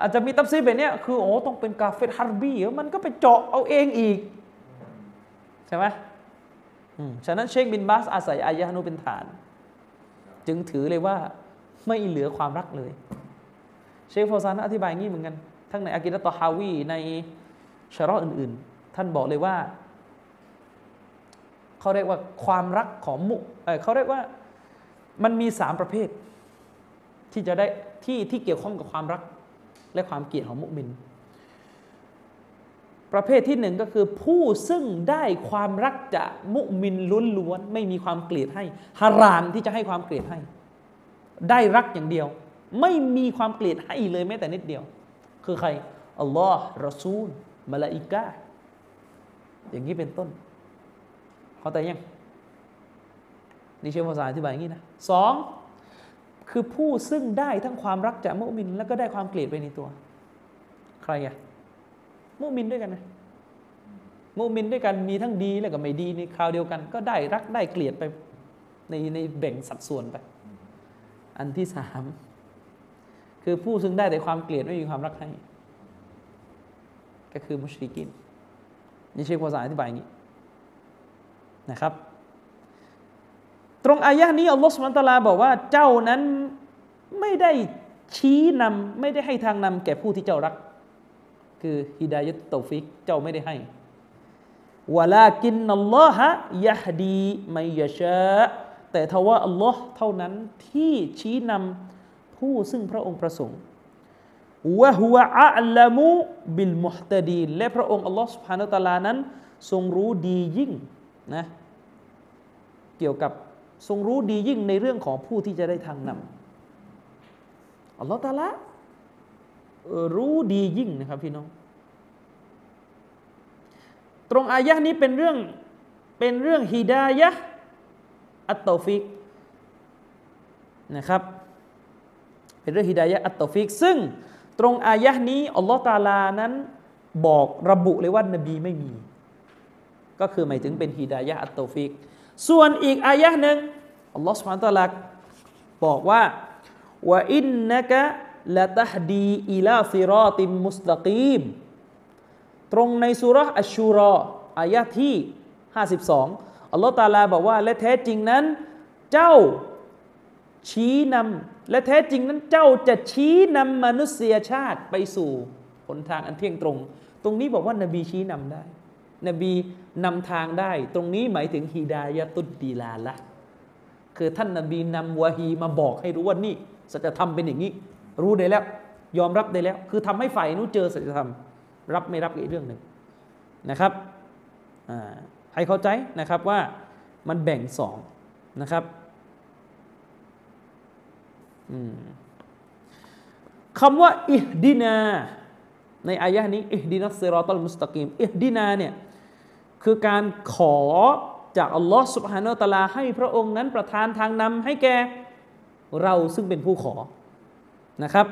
อาจจะมีتفسيرแบบนี้คือโอ้ต้องเป็นكافر حربيมันก็ไปเจาะเอาเองอีก ใช่ไหมฉะนั้นเชคบินบาสอาศัยอายะนุเป็นฐาน จึงถือเลยว่า ไม่เหลือความรักเลย เชคฟอซานอธิบายงี้เหมือนกัน ทั้งในอากิดะตอฮาวีในชาร์อื่น ๆ ท่านบอกเลยว่าเขาเรียกว่าความรักของมุเขาเรียกว่ามันมีสามประเภท ที่จะได้ที่ที่เกี่ยวข้องกับความรัก และความเกลียดของมุมิน ประเภทที่หนึ่งก็คือผู้ซึ่งได้ความรักจากมุมินล้วนๆไม่มีความเกลียดให้ฮารามที่จะให้ความเกลียดให้ ได้รักอย่างเดียว ไม่มีความเกลียดให้เลยแม้แต่นิดเดียว คือใครอัลลอฮ์รอซูลมาลาอิกาอย่างนี้เป็นต้น เข้าแต่ยังนี่เชื่อภาษาอธิบายอย่างนี้นะสองคือผู้ซึ่งได้ทั้งความรักจากมุมิน แล้วก็ได้ความเกลียดไปในตัว ใครอะมุมินด้วยกันนะมุมินด้วยกันมีทั้งดีแล้วก็ไม่ดีในคราวเดียวกัน ก็ได้รักได้เกลียดไปในในแบ่งสัดส่วนไป อันที่สามคือผู้ซึ่งได้แต่ความเกลียดไม่มีความรักให้ ก็คือมุชริกิน นี่ใช่ภาษาอธิบายอย่างนี้นะครับ ตรงอายะนี้อัลลอฮฺสุลตาราบอกว่าเจ้านั้นไม่ได้ชี้นำไม่ได้ให้ทางนำแก่ผู้ที่เจ้ารัก คือهداية التوفيقเจ้าไม่ได้ให้ولكن الله يهدي من يشاء แต่ทว่าอัลลอฮ์เท่านั้นที่ชี้นำผู้ซึ่งพระองค์ประสงค์وهو أعلم بالمهتدينและพระองค์อัลลอฮ์سبحانه وتعالىนั้น ทรงรู้ดียิ่งนะเกี่ยวกับทรงรู้ดียิ่งในเรื่องของผู้ที่จะได้ทางนำอัลลอฮฺตาละรู้ดียิ่งนะครับพี่น้อง ตรงอายะนี้เป็นเรื่องเป็นเรื่องฮิดายะ อัตโตฟิกนะครับเป็นเรื่องฮิดายะอัตโตฟิก ซึ่งตรงอายะนี้อัลลอฮฺตาลานั้นบอกระบุเลยว่านบีไม่มี ก็คือหมายถึงเป็นฮิดายะอัตโตฟิก ส่วนอีกอายะหนึ่งอัลลอฮฺสุบฮานตะลาบอกว่าว่าอินนะกะละตฮดีอิลาซิรอติมมุสตะกีมตรงในสุรษอัชชูรออายะที่ 52 อัลลอฮฺตาลาบอกว่า และแท้จริงนั้น เจ้าชี้นำและแท้จริงนั้นเจ้าจะชี้นำมนุษยชาติไปสู่หนทางอันเที่ยงตรง ตรงนี้บอกว่านบีชี้นำได้ นบีนำทางได้ ตรงนี้หมายถึงฮิดายะตุดดีลาละคือท่านนบีนำวะฮีมาบอกให้รู้ว่านี่สัจธรรมเป็นอย่างนี้ รู้ได้แล้ว ยอมรับได้แล้ว คือทำให้ฝ่ายนู้เจอสัจธรรม รับไม่รับอีกเรื่องหนึ่งนะครับอ่า ให้เข้าใจนะครับว่ามันแบ่งสองนะครับคำว่าอิฮดินา ในอายะนี้อิฮดินัสซิรอตัลมุสตะกีมอิฮดินาเนี่ยคือการขอจากอัลลอฮ์สุบฮานาตะลาให้พระองค์นั้นประทานทางนำให้แก่เราซึ่งเป็นผู้ขอนะครับ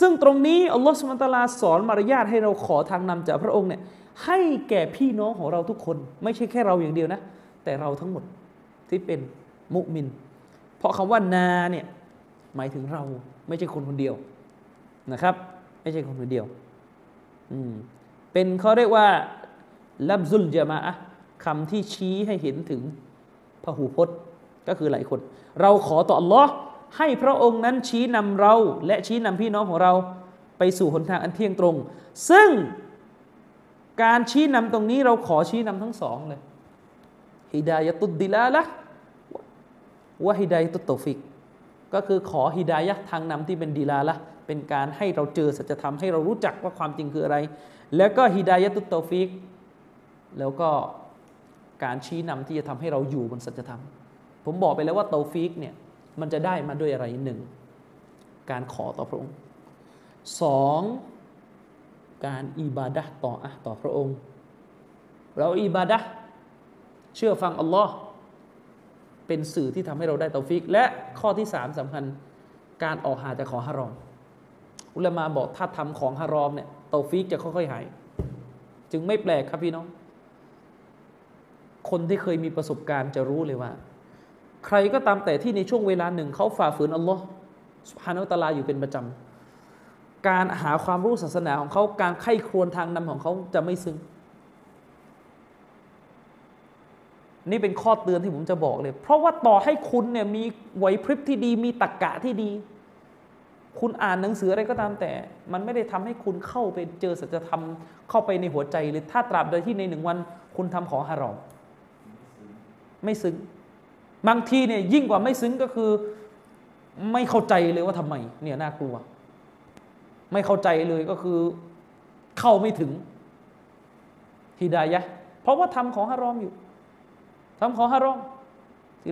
ซึ่งตรงนี้อัลลอฮ์สุบฮานาตะลาสอนมารยาทให้เราขอทางนำจากพระองค์เนี่ย ให้แก่พี่น้องของเราทุกคน ไม่ใช่แค่เราอย่างเดียวนะ แต่เราทั้งหมดที่เป็นมุมิน เพราะคำว่านาเนี่ยหมายถึงเราไม่ใช่คนคนเดียวนะครับ ไม่ใช่คนคนเดียวอืมเป็นเขาเรียกว่าลับซุลจามะคำที่ชี้ให้เห็นถึงพหูพจน์ก็คือหลายคน เราขอต่อ Allah ให้พระองค์นั้นชี้นำเรา และชี้นำพี่น้องของเรา ไปสู่หนทางอันเที่ยงตรง ซึ่ง การชี้นำตรงนี้เราขอชี้นำทั้งสองเลยهداية الدلالة وهداية التوفيق ก็คือขอهدايةทางนำที่เป็นدلالةเป็นการให้เราเจอสัจธรรมให้เรารู้จักว่าความจริงคืออะไร แล้วก็هداية التوفيق แล้วก็การชี้นำที่จะทำให้เราอยู่บนสัจธรรม ผมบอกไปแล้วว่าتوفيقเนี่ยมันจะได้มาด้วยอะไรหนึ่งการขอต่อพระองค์สอง การอิบาดะต่ออะต่อพระองค์ เราอิบาดะเชื่อฟังอัลลอฮ์เป็นสื่อที่ทำให้เราได้توفيق และข้อที่สามสำคัญการออกห่างจากของฮารอม อุลามาบอกถ้าทำของฮารอมเนี่ยتوفيقจะค่อยๆหาย จึงไม่แปลกครับพี่น้อง คนที่เคยมีประสบการณ์จะรู้เลยว่า ใครก็ตามแต่ที่ในช่วงเวลาหนึ่งเขาฝ่าฝืนอัลลอฮ์سبحانه وتعالىอยู่เป็นประจำ การหาความรู้ศาสนาของเขาการใคร่ครวญทางนำของเขาจะไม่ซึ้งนี่เป็นข้อเตือนที่ผมจะบอกเลย เพราะว่าต่อให้คุณเนี่ยมีไหวพริบที่ดี มีตรกกะที่ดี คุณอ่านหนังสืออะไรก็ตามแต่ มันไม่ได้ทำให้คุณเข้าไปเจอสัจธรรมเข้าไปในหัวใจเลยถ้าตราบโดที่ในหนึ่งวัน คุณทำของฮารอมไม่ซึ้งบางทีเนี่ยยิ่งกว่าไม่ซึ้งก็คือ ไม่เข้าใจเลยว่าทำไม เนี่ยน่ากลัว ไม่เข้าใจเลยก็คือเข้าไม่ถึงฮิดายะเพราะว่าทำของฮารอมอยู่ทำของฮารอม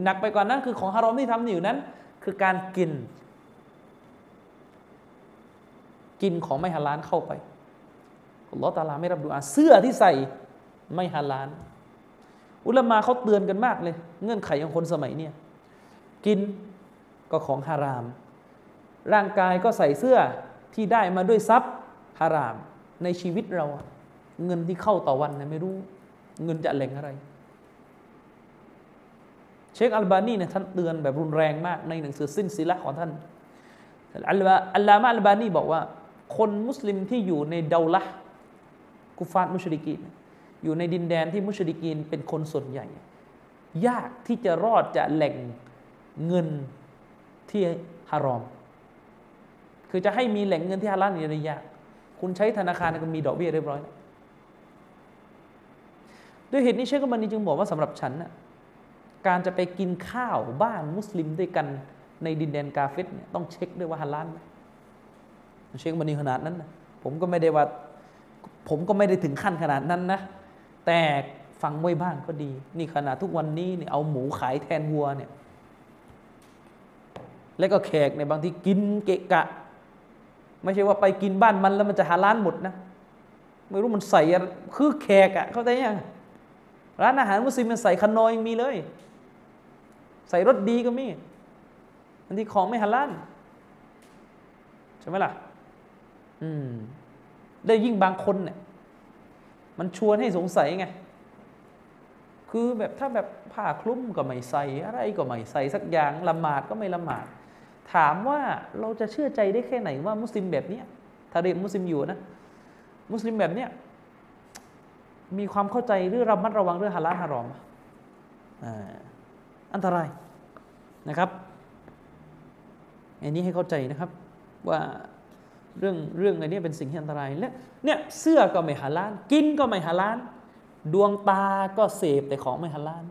หนักไปกว่านั้นคือของฮารอมที่ทำอยู่นั้น คือการกิน กินของไม่ฮาลาลเข้าไปอัลลอฮฺตาลาไม่รับดูอาเสื้อที่ใส่ไม่ฮาลาลอุลามาเขาเตือนกันมากเลย เงื่อนไขของคนสมัยเนี่ยกินก็ของฮาราม ร่างกายก็ใส่เสื้อ ที่ได้มาด้วยทรัพย์ฮาราม ในชีวิตเรา เงินที่เข้าต่อวันเนี่ยไม่รู้ เงินจะแหล่งอะไร เชคอัลบานีเนี่ยท่านเตือนแบบรุนแรงมากในหนังสือสิ้นศิละของท่านอัลลาอัลลามะอัลบานีบอกว่า คนมุสลิมที่อยู่ในเดาละกุฟาตมุชริกีนอยู่ในดินแดนที่มุชริกีนเป็นคนส่วนใหญ่ ยากที่จะรอดจากแหล่งเงินที่ฮารอม คือจะให้มีแหล่งเงินที่ฮาลาลนี่ยากคุณใช้ธนาคารก็มีดอกเบี้ยเรียบร้อยแล้วด้วยเหตุนี้เชคกบันนีจึงบอกว่าสำหรับฉันนะการจะไปกินข้าวบ้านมุสลิมด้วยกันในดินแดนกาเฟตเนี่ยต้องเช็คด้วยว่าฮาลาลไหมเชคบันนีขนาดนั้นนะผมก็ไม่ได้ว่าผมก็ไม่ได้ถึงขั้นขนาดนั้นนะ แต่ฟังไว้บ้างก็ดี นี่ขนาดทุกวันนี้เนี่ยเอาหมูขายแทนวัวเนี่ย แล้วก็แขกในบางที่กินเกะกะ ไม่ใช่ว่าไปกินบ้านมันแล้วมันจะหาร้านหมดนะ ไม่รู้มันใส่คือแขกอะเข้าใจยังร้านอาหารมุสลิมมันใส่ขนอยมีเลย ใส่รสดีก็มีอันที่ของไม่ฮาลาลใช่ไหมล่ะ อืมได้ยิ่งบางคนเนี่ยมันชวนให้สงสัยไง คือแบบถ้าแบบผ้าคลุ้มก็ไม่ใส่อะไรก็ไม่ใส่สักอย่างละหมาดก็ไม่ละหมาด ถามว่าเราจะเชื่อใจได้แค่ไหนว่ามุสลิมแบบนี้ยถ้าเรียนมุสลิมอยู่นะ มุสลิมแบบเนี้ยมีความเข้าใจหรือระมัดระวังเรื่องฮาลาลฮารอมอันตรายนะครับ อันนี้ให้เข้าใจนะครับว่าเรื่องเรื่องอันนี้เป็นสิ่งที่อันตรายและเนี่ยเสื้อก็ไม่ฮาลาลกินก็ไม่ฮาลาลดวงตาก็เสพแต่ของไม่ฮาลาล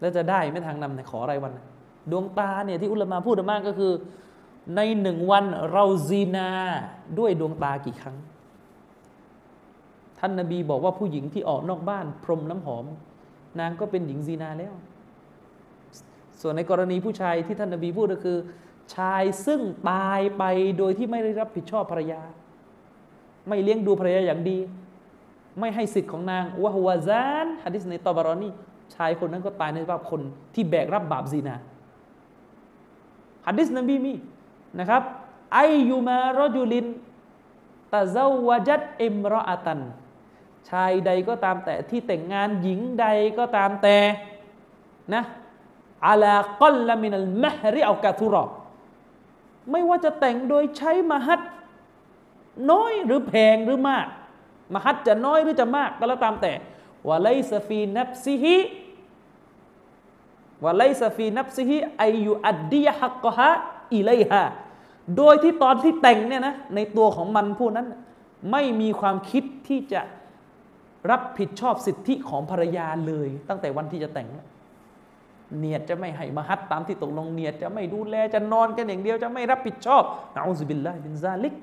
แล้วจะได้ไม่ทางนำในขออะไรวัน ดวงตาเนี่ยที่อุลามาพูดมากก็คือ ในหนึ่งวันเราซีนาด้วยดวงตากี่ครั้ง ท่านนาบีบอกว่าผู้หญิงที่ออกนอกบ้าน พรมน้ำหอม นางก็เป็นหญิงซีนาแล้ว ส่วนในกรณีผู้ชายที่ท่านนาบีพูดก็คือ ชายซึ่งตายไปโดยที่ไม่ได้รับผิดชอบภรรยา ไม่เลี้ยงดูภรรยาอย่างดี ไม่ให้สิทธิ์ของนางวะฮวาซานฮะดิษในตอบารอนีชายคนนั้นก็ตายในสภาพคนที่แบกรับบาปซีนา ฮะดิษนบีมีนะครับไอยูมารอจูลินตะเจ้าวจัดอิมรออาตัน ชายใดก็ตามแต่ที่แต่งงานหญิงใดก็ตามแต่นะอาลากัลลมินัลมะฮริอัลกาทุรอไม่ว่าจะแต่งโดยใช้มหัดน้อยหรือแพงหรือมาก มหัดจะน้อยหรือจะมากก็แล้วตามแต่วะไลซฟีนับซิฮิ วะไลซาฟีนับซิฮิอยุอัดดียฮักกะฮะอิเลฮะโดยที่ตอนที่แต่งเนี่ยนะในตัวของมันผู้นั้น ไม่มีความคิดที่จะรับผิดชอบสิทธิของภรรยาเลย ตั้งแต่วันที่จะแต่ง เนียดจะไม่ให้มหัดตามที่ตกลงเนียดจะไม่ดูแลจะนอนกันอย่างเดียวจะไม่รับผิดชอบนะอูซบิลลาฮิบินซาลิก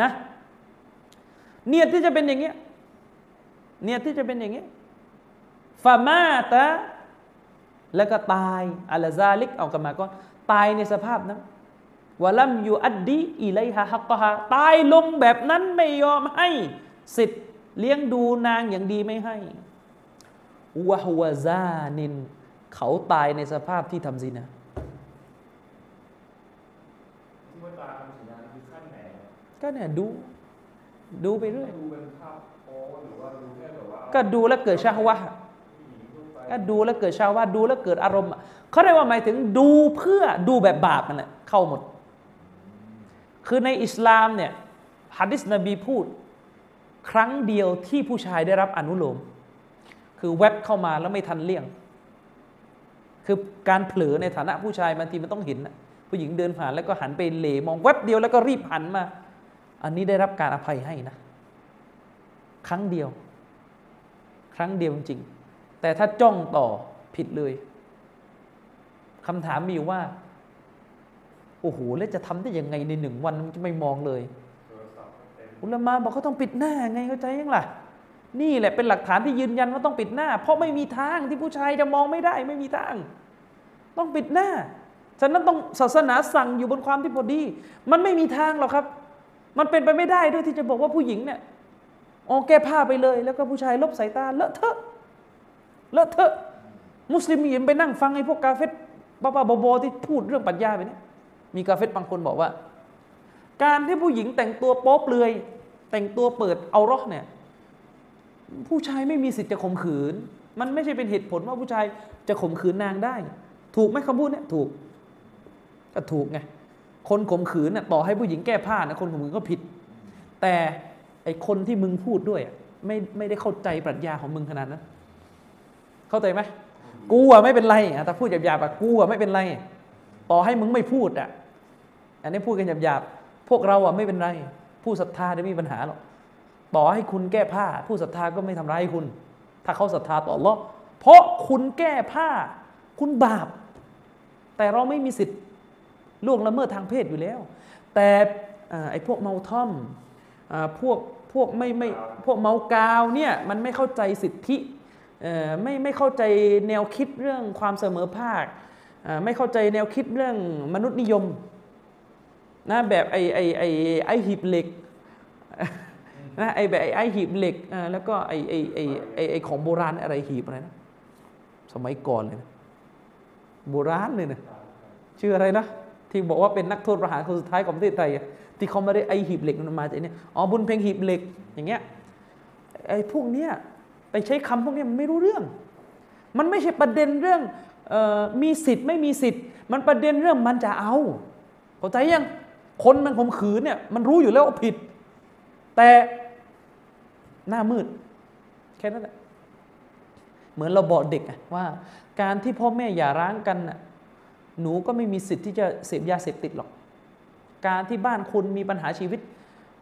นะเนียดที่จะเป็นอย่างเงี้ยเนียดที่จะเป็นอย่างเงี้ยฟามาตะ แล้วก็ตายอัลซาลิกเอากันมาก็ตายในสภาพนั้นวะลัมยูอัดดีอิไลฮะฮักกะฮะตายลงแบบนั้นไม่ยอมให้สิทธิ์เลี้ยงดูนางอย่างดีไม่ให้วะฮวะซานิน เขาตายในสภาพที่ทำซินาที่ว่าตาทำสัญญาณคือขั้นไหนอะก็เนี่ยดู ดูไปเรื่อยดูเป็นภาพโป๊หรือว่าดูแค่แบบว่าก็ดูแล้วเกิดชาฮวะ ดูแล้วเกิดชาฮวะห์ดูแล้วเกิดอารมณ์เขาเรียกว่าหมายถึงดูเพื่อดูแบบบาปนั่นแหละเข้าหมด คือในอิสลามเนี่ยฮะดิษนบีพูด ครั้งเดียวที่ผู้ชายได้รับอนุโลม คือแวบเข้ามาแล้วไม่ทันเลี่ยง คือการเผลอในฐานะผู้ชายบางทีมันต้องเห็นผู้หญิงเดินผ่านแล้วก็หันไปเหลมองแวบเดียวแล้วก็รีบหันมา อันนี้ได้รับการอภัยให้นะ ครั้งเดียว ครั้งเดียวจริง แต่ถ้าจ้องต่อผิดเลยคำถามมีว่า โอ้โห แล้วจะทำได้ยังไงในหนึ่งวันมันจะไม่มองเลยโทรศัพท์เต็มอุลามาบอกเขาต้องปิดหน้าไงเข้าใจยังล่ะ นี่แหละเป็นหลักฐานที่ยืนยันว่าต้องปิดหน้า เพราะไม่มีทางที่ผู้ชายจะมองไม่ได้ ไม่มีทาง ต้องปิดหน้า ฉะนั้นต้องศาสนาสั่งอยู่บนความที่พอดี มันไม่มีทางหรอกครับ มันเป็นไปไม่ได้ด้วยที่จะบอกว่าผู้หญิงเนี่ยอ๋อแก้ผ้าไปเลย แล้วก็ผู้ชายลบสายตาเลอะเทอะ เลอะเทอะมุสลิมมีนไปนั่งฟังไอ้พวกกาเฟตบ้าๆบอๆที่พูดเรื่องปรัชญาไปเนี่ยมีกาเฟตบางคนบอกว่า การที่ผู้หญิงแต่งตัวโป๊เปลือย แต่งตัวเปิดเอารอกเนี่ย ผู้ชายไม่มีสิทธิ์จะข่มขืน มันไม่ใช่เป็นเหตุผลว่าผู้ชายจะข่มขืนนางได้ ถูกไหมคำพูดเนี่ยถูก ก็ถูกไงคนข่มขืนน่ะต่อให้ผู้หญิงแก้ผ้านะคนข่มขืนก็ผิด แต่ไอคนที่มึงพูดด้วยอะไม่ไม่ได้เข้าใจปรัชญาของมึงขนาดนั้น เข้าใจไหมกูอะไม่เป็นไรอะแต่พูดหยาบๆอะกูอะไม่เป็นไร ต่อให้มึงไม่พูดอะอันนี้พูดกันหยาบๆพวกเราอะไม่เป็นไร ผู้ศรัทธาไม่มีปัญหาหรอกต่อให้คุณแก้ผ้า ผู้ศรัทธาก็ไม่ทำร้ายคุณ ถ้าเขาศรัทธาต่ออัลลอฮ์เพราะคุณแก้ผ้า คุณบาป แต่เราไม่มีสิทธิ์ล่วงละเมิดทางเพศอยู่แล้ว แต่ไอ้พวกเมาท่อมอพวกพวกไม่ไม่พวกเมากาวเนี่ยมันไม่เข้าใจสิทธิ ไม่ไม่เข้าใจแนวคิดเรื่องความเสมอภาคอ่าไม่เข้าใจแนวคิดเรื่องมนุษยนิยมนะแบบไอ้ไอ้ไอ้ไอ้หีบเหล็กนะไอ้แบบไอ้ไอ้หีบเหล็กอ่าแล้วก็ไอ้ไอ้ไอ้ไอ้ไอ้ของโบราณอะไรหีบอะไรนะสมัยก่อนเลยนะโบราณเลยนะชื่ออะไรนะที่บอกว่าเป็นนักโทษประหารคนสุดท้ายของประเทศไทยอะที่เขาไม่ได้ไอ้หีบเหล็กมันมาจากไอ้เนี่ยอ๋อบุญเพ็งหีบเหล็กอย่างเงี้ยไอ้พวกเนี้ย ไปใช้คำพวกนี้มันไม่รู้เรื่อง มันไม่ใช่ประเด็นเรื่องออมีสิทธิ์ไม่มีสิทธิ์ มันประเด็นเรื่องมันจะเอาเข้าใจยังคนมันข่มขืนเนี่ยมันรู้อยู่แล้วว่าผิด แต่หน้ามืด แค่นั้นแหละเหมือนเราบอกเด็กว่า การที่พ่อแม่อย่าร้างกันหนูก็ไม่มีสิทธิ์ที่จะเสพยาเสพติดหรอก การที่บ้านคุณมีปัญหาชีวิต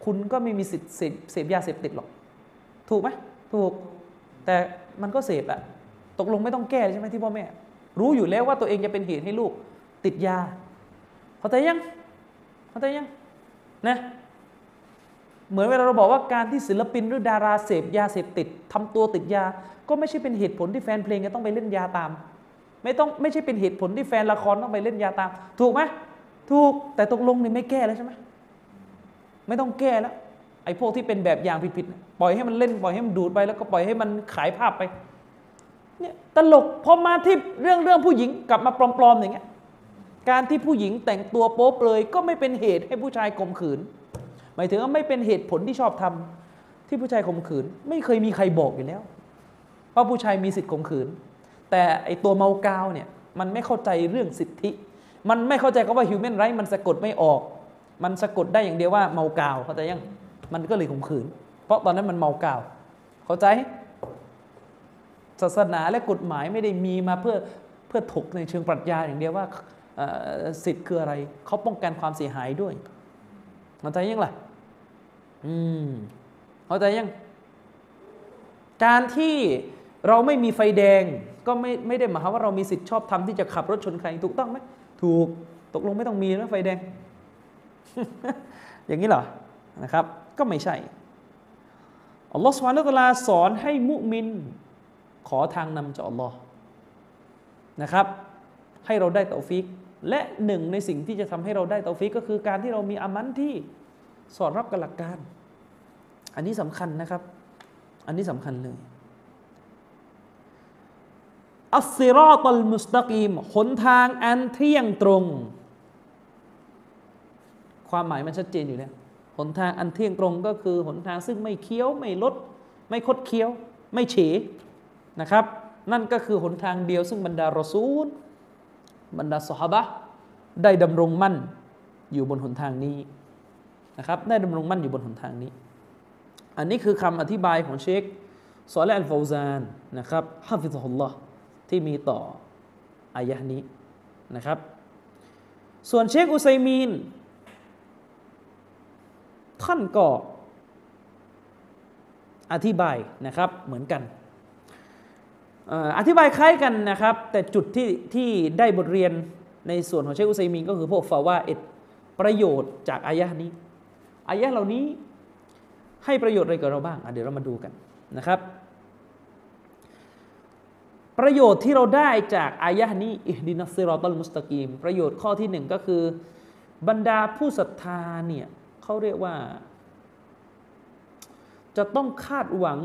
คุณก็ไม่มีสิทธิ์เสพยาเสพติดหรอก ถูกไหมถูก แต่มันก็เสพอะตกลงไม่ต้องแก้ใช่ไหมที่พ่อแม่ รู้อยู่แล้วว่าตัวเองจะเป็นเหตุให้ลูกติดยาเข้าใจยังเข้าใจยังนะเหมือนเวลาเราบอกว่าการที่ศิลปินหรือดาราเสพยาเสพติดทำตัวติดยา ก็ไม่ใช่เป็นเหตุผลที่แฟนเพลงจะต้องไปเล่นยาตาม ไม่ต้องไม่ใช่เป็นเหตุผลที่แฟนละครต้องไปเล่นยาตาม ถูกไหมถูกแต่ตกลงนี่ไม่แก้แล้วใช่ไหมไม่ต้องแก้แล้ว อ้พวกที่เป็นแบบอย่างผิดๆปล่อยให้มันเล่นปล่อยให้มันดูดไปแล้วก็ปล่อยให้มันขายภาพไปเนี่ยตลกพอมาที่เรื่องเรื่องผู้หญิงกลับมาปลอมๆอย่างเงี้ยการที่ผู้หญิงแต่งตัวโป๊เปลยก็ไม่เป็นเหตุให้ผู้ชายข่มขืน หมายถึงว่าไม่เป็นเหตุผลที่ชอบทำที่ผู้ชายข่มขืน ไม่เคยมีใครบอกอยู่แล้วว่าผู้ชายมีสิทธิ์ข่มขืน แต่ไอตัวเมากาวเนี่ยมันไม่เข้าใจเรื่องสิทธิ มันไม่เข้าใจก็ว่า human right มันสะกดไม่ออก มันสะกดได้อย่างเดียวว่าเมากาวเข้าใจยัง มันก็เลยข่มขืน เพราะตอนนั้นมันเมากาว เข้าใจ ศาสนาและกฎหมายไม่ได้มีมาเพื่อเพื่อถกในเชิงปรัชญาอย่างเดียวว่าสิทธิ์คืออะไร เขาป้องกันความเสียหายด้วย เข้าใจยังล่ะ อืม เข้าใจยัง การที่เราไม่มีไฟแดงก็ไม่ไม่ได้หมายความว่าเรามีสิทธิ์ชอบทำที่จะขับรถชนใครถูกต้องไหมถูกตกลงไม่ต้องมีนะไฟแดง อย่างนี้เหรอนะครับ ก็ไม่ใช่อัลลอฮฺسبحانه وتعالىสอนให้مؤمن ขอทางนำจากอัลลอฮ์นะครับ ให้เราได้توفيق และหนึ่งในสิ่งที่จะทำให้เราได้توفيق ก็คือการที่เรามีعملที่สอดรับกับหลักการ อันนี้สำคัญนะครับ อันนี้สำคัญเลยอัสซิรอตัลมุสตะกีมหนทางอันเที่ยงตรง ความหมายมันชัดเจนอยู่แล้ว หนทางอันเที่ยงตรงก็คือหนทางซึ่งไม่เคี้ยวไม่ลด ไม่คดเคี้ยว ไม่เฉนะครับ นั่นก็คือหนทางเดียวซึ่งบรรดารอซูล บรรดาสหบะได้ดำรงมั่นอยู่บนหนทางนี้นะครับได้ดำรงมั่นอยู่บนหนทางนี้ อันนี้คือคำอธิบายของเชคซอลแลอัลฟาวซานนะครับฮะฟิซฮุลลอฮ์ที่มีต่ออายะนี้นะครับ ส่วนเชคอุไซมีน ท่านก็อธิบายนะครับเหมือนกัน อธิบายคล้ายกันนะครับ แต่จุดที่ที่ได้บทเรียนในส่วนของเชคอุซัยมีนก็คือพวกฟาว่าเอ็ดประโยชน์จากอายะห์นี้อายะห์เหล่านี้ให้ประโยชน์อะไรกับเราบ้างเดี๋ยวเรามาดูกันนะครับ ประโยชน์ที่เราได้จากอายะห์นี้อิฮดินัสซิรอตัลมุสตะกีมประโยชน์ข้อที่หนึ่งก็คือบรรดาผู้ศรัทธาเนี่ย เขาเรียกว่า จะต้องคาดหวัง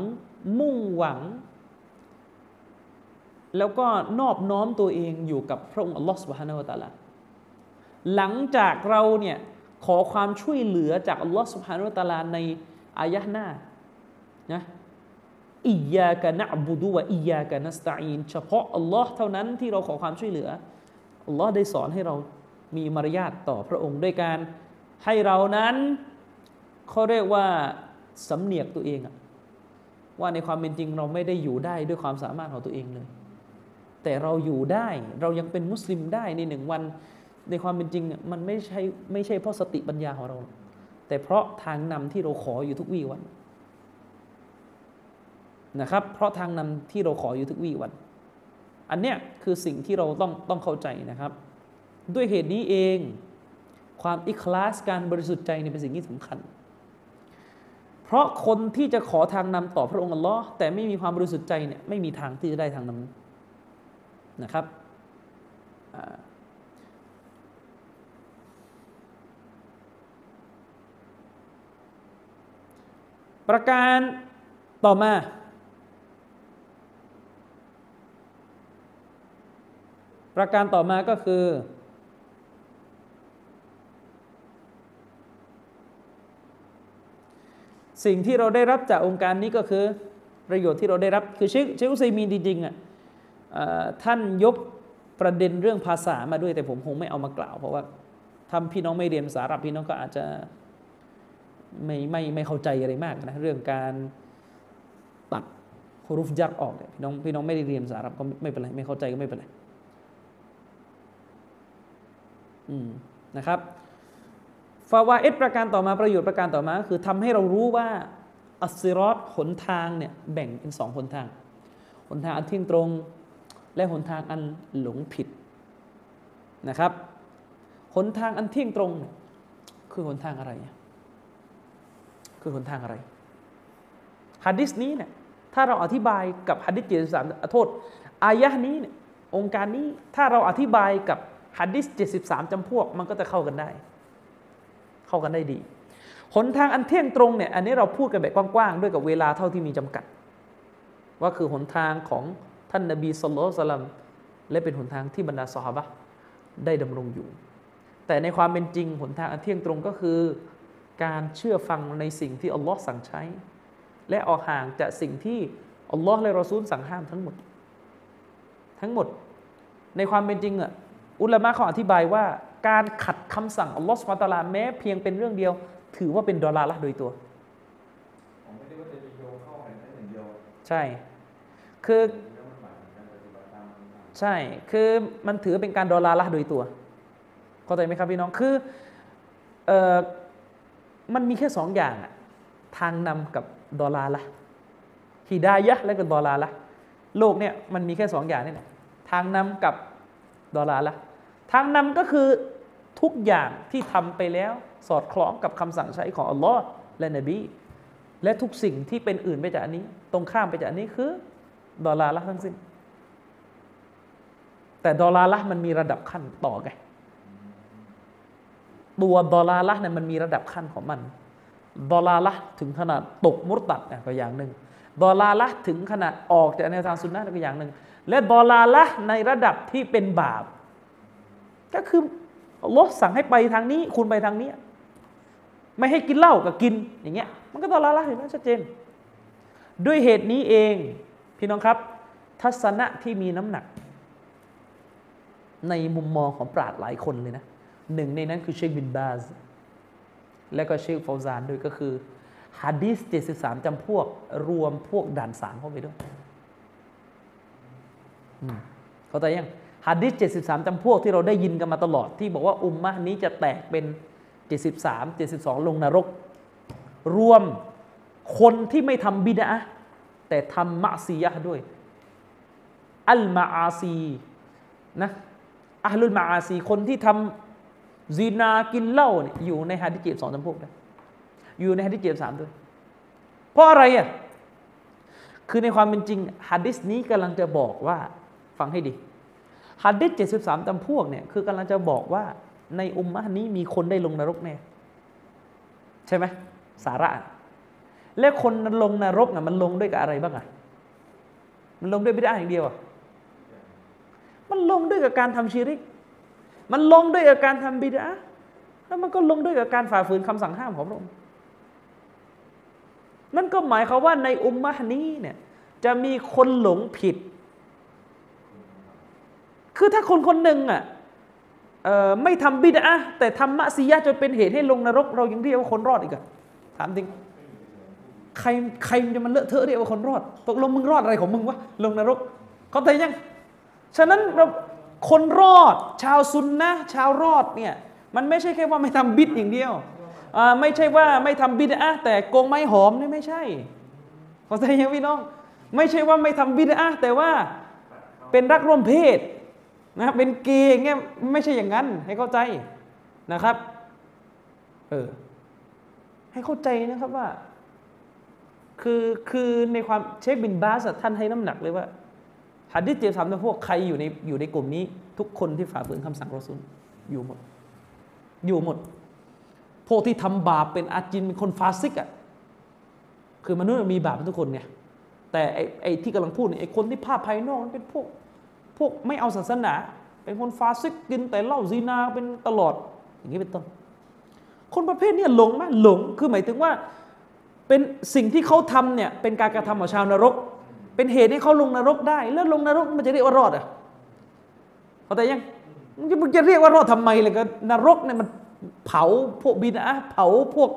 มุ่งหวัง แล้วก็นอบน้อมตัวเองอยู่กับพระองค์อัลลอฮฺสุบฮานาวะตาลาหลังจากเราเนี่ยขอความช่วยเหลือจากอัลลอฮฺสุบฮานาวตาลาในอายะห์หน้านะอิยากะนะบุดุวะอิยากะนัสตะอีนเฉพาะอัลลอฮ์เท่านั้นที่เราขอความช่วยเหลืออัลลอฮ์ได้สอนให้เรามีมารยาทต่อพระองค์ด้วยการ ให้เรานั้นเขาเรียกว่าสำเนียกตัวเองอะว่าในความเป็นจริงเราไม่ได้อยู่ได้ด้วยความสามารถของตัวเองเลย แต่เราอยู่ได้เรายังเป็นมุสลิมได้ในหนึ่งวัน ในความเป็นจริงมันไม่ใช่ไม่ใช่เพราะสติปัญญาของเรา แต่เพราะทางนำที่เราขออยู่ทุกวี่วันนะครับ เพราะทางนำที่เราขออยู่ทุกวี่วัน อันเนี้ยคือสิ่งที่เราต้องต้องเข้าใจนะครับ ด้วยเหตุนี้เอง ความอิคลาสการบริสุทธิ์ใจเนี่เป็นสิ่งที่สำคัญ เพราะคนที่จะขอทางนำต่อพระองค์อัลลอฮ์แต่ไม่มีความบริสุทธิ์ใจเนี่ยไม่มีทางที่จะได้ทางนำนะครับประการต่อมา ประการต่อมาก็คือ สิ่งที่เราได้รับจากองค์การนี้ก็คือประโยชน์ที่เราได้รับคือเชคเชคอุซัยมีนจริงๆอะท่านยกประเด็นเรื่องภาษามาด้วยแต่ผมคงไม่เอามากล่าว เพราะว่าทำพี่น้องไม่เรียนภาษาอาหรับพี่น้องก็อาจจะไม่ไม่ไม่เข้าใจอะไรมากนะเรื่องการตัดฮุรุฟยักออกเนี่ยพี่น้องพี่น้องไม่ได้เรียนภาษาอาหรับก็ไม่เป็นไรไม่เข้าใจก็ไม่เป็นไรอืมนะครับ ฟาวาเอดประการต่อมาประโยชน์ประการต่อมา คือทำให้เรารู้ว่าالصراطหนทางเนี่ยแบ่งเป็นสองหนทาง หนทางอันเที่ยงตรง และหนทางอันหลงผิดนะครับ หนทางอันเที่ยงตรง คือหนทางอะไร คือหนทางอะไรฮะดิษนี้เนี่ยถ้าเราอธิบายกับฮะดิษเจ็ดสามโทษอายะนี้เนี่ยโองการนี้ถ้าเราอธิบายกับฮะดิษเจ็ดสิบสามจำพวกมันก็จะเข้ากันได้ เข้ากันได้ดีหนทางอันเที่ยงตรงเนี่ยอันนี้เราพูดกันแบบกว้างๆด้วยกับเวลาเท่าที่มีจำกัด ว่าคือหนทางของท่านนบีสุลต่านสลัมและเป็นหนทางที่บรรดาสหบะได้ดำรงอยู่ แต่ในความเป็นจริงหนทางอันเที่ยงตรงก็คือ การเชื่อฟังในสิ่งที่อัลลอฮ์สั่งใช้ และออกห่างจากสิ่งที่อัลลอฮ์และรอซูลสั่งห้ามทั้งหมด ทั้งหมด ในความเป็นจริงอะอุลามะเขาอธิบายว่า การขัดคำสั่งอัลลอฮฺสุบฮานะฮูวะตะอาลาแม้เพียงเป็นเรื่องเดียว ถือว่าเป็นดอลลาร์ละโดยตัวผมไม่ได้ว่าจะโยงเข้าไปแค่หนึ่งเดียวใช่คือแล้วมันหมายถึงการปฏิบัติตามคำสั่งใช่คือมันถือเป็นการดอลลาร์ละโดยตัวเข้าใจไหมครับพี่น้องคือเออมันมีแค่สองอย่างอะทางนำกับดอลลาร์ละฮิดายะห์และก็ดอลลาร์ละโลกเนี่ยมันมีแค่สองอย่างนี่แหละทางนำกับดอลลาร์ละทางนำก็คือ ทุกอย่างที่ทำไปแล้วสอดคล้องกับคำสั่งใช้ของอัลลอฮ์และนบี และทุกสิ่งที่เป็นอื่นไปจากอันนี้ ตรงข้ามไปจากอันนี้คือดอลลาร์ละทั้งสิ้น แต่ดอลลาร์ละมันมีระดับขั้นต่อไงตัวดอลลาร์ละเนี่ยมันมีระดับขั้นของมันดอลลาร์ละถึงขนาดตกมุรตัดเนี่ยก็อย่างหนึ่งดอลลาร์ละถึงขนาดออกจากแนวทางสุนนะก็อย่างหนึ่งและดอลลาร์ละในระดับที่เป็นบาป ก็คือ อัลลอฮ์สั่งให้ไปทางนี้ คุณไปทางนี้ ไม่ให้กินเหล้าก็กินอย่างเงี้ย มันก็ดอลลาร์ละเห็นไหมชัดเจน ด้วยเหตุนี้เอง พี่น้องครับ ทัศนะที่มีน้ำหนัก ในมุมมองของปราชญ์หลายคนเลยนะหนึ่งในนั้นคือเชคบินบาซและก็เชคฟาวซานด้วยก็คือฮะดีส73จำพวก รวมพวกด่านสามเข้าไปด้วยเข้าใจยัง ฮะดีส73จำพวกที่เราได้ยินกันมาตลอดที่บอกว่าอุมมะนี้จะแตกเป็น 73 72 ลงนรก รวมคนที่ไม่ทำบิดาแต่ทำมะซียะด้วย อัลมาอาซีนะอัลลุลมาอาซีคนที่ทำซีนากินเหล้าเนี่ยอยู่ในฮะดิษเจ็ดสองจำพวกนะอยู่ในฮะดิษเจ็ดสามด้วย เพราะอะไรอะคือในความเป็นจริงฮะดิษนี้กำลังจะบอกว่าฟังให้ดี ฮะดิษเจ็ดสิบสามจำพวกเนี่ยคือกำลังจะบอกว่าในอุมมะห์นี้มีคนได้ลงนรกแน่ใช่ไหมสาระ และคนลงนรกน่ะมันลงด้วยกับอะไรบ้างอะมันลงด้วยบิดาอย่างเดียวอะมันลงด้วยกับการทำชีริก มันลงด้วยกับการทำบิดาแล้วมันก็ลงด้วยกับการฝ่าฝืนคำสั่งห้ามของพระองค์นั่นก็หมายความว่าในอุมมะนี้เนี่ยจะมีคนหลงผิด คือถ้าคนคนหนึ่งอะเอ่อไม่ทำบิดาแต่ทำมะซียะจนเป็นเหตุให้ลงนรก เรายังเรียกว่าคนรอดอีกอะถามจริงใครใครจะมันเลอะเทอะเรียกว่าคนรอดตกลงมึงรอดอะไรของมึงวะลงนรกเขาใจยัง ฉะนั้นเราคนรอด ชาวซุนนะชาวรอดเนี่ยมันไม่ใช่แค่ว่าไม่ทำบิดอย่างเดียวไม่ใช่ว่าไม่ทำบิดอะแต่โกงไม้หอมนี่ไม่ใช่เขาใจยังพี่น้อง ไม่ใช่ว่าไม่ทำบิดอะแต่ว่าเป็นรักร่วมเพศ นะเป็นเกย์อย่างเงี้ยไม่ใช่อย่างนั้น ให้เข้าใจนะครับเออให้เข้าใจนะครับว่า คือคือในความเชคบินบาสท่านให้น้ำหนักเลยว่าหัดดิษเจสามพวกใครอยู่ในอยู่ในกลุ่มนี้ ทุกคนที่ฝ่าฝืนคำสั่งรอซูลอยู่หมด อยู่หมด พวกที่ทำบาปเป็นอาจินเป็นคนฟาซิกอะคือมนุษย์มีบาปทุกคนเนี่ยแต่ไอ้ไอ้ที่กำลังพูดเนี่ยไอ้คนที่ภาพภายนอกมันเป็นพวก พวกไม่เอาศาสนา เป็นคนฟาซิกกินแต่เหล้าซีนาเป็นตลอด อย่างนี้เป็นต้น คนประเภทนี้หลงไหมหลงคือหมายถึงว่าเป็นสิ่งที่เขาทำเนี่ยเป็นการกระทำของชาวนรก เป็นเหตุให้เขาลงนรกได้ แล้วลงนรกมันจะเรียกว่ารอดอะเข้าใจยังมันจะเรียกว่ารอดทำไมเลยก็นรกเนี่ยมันเผาพวกบินอะเผาพวก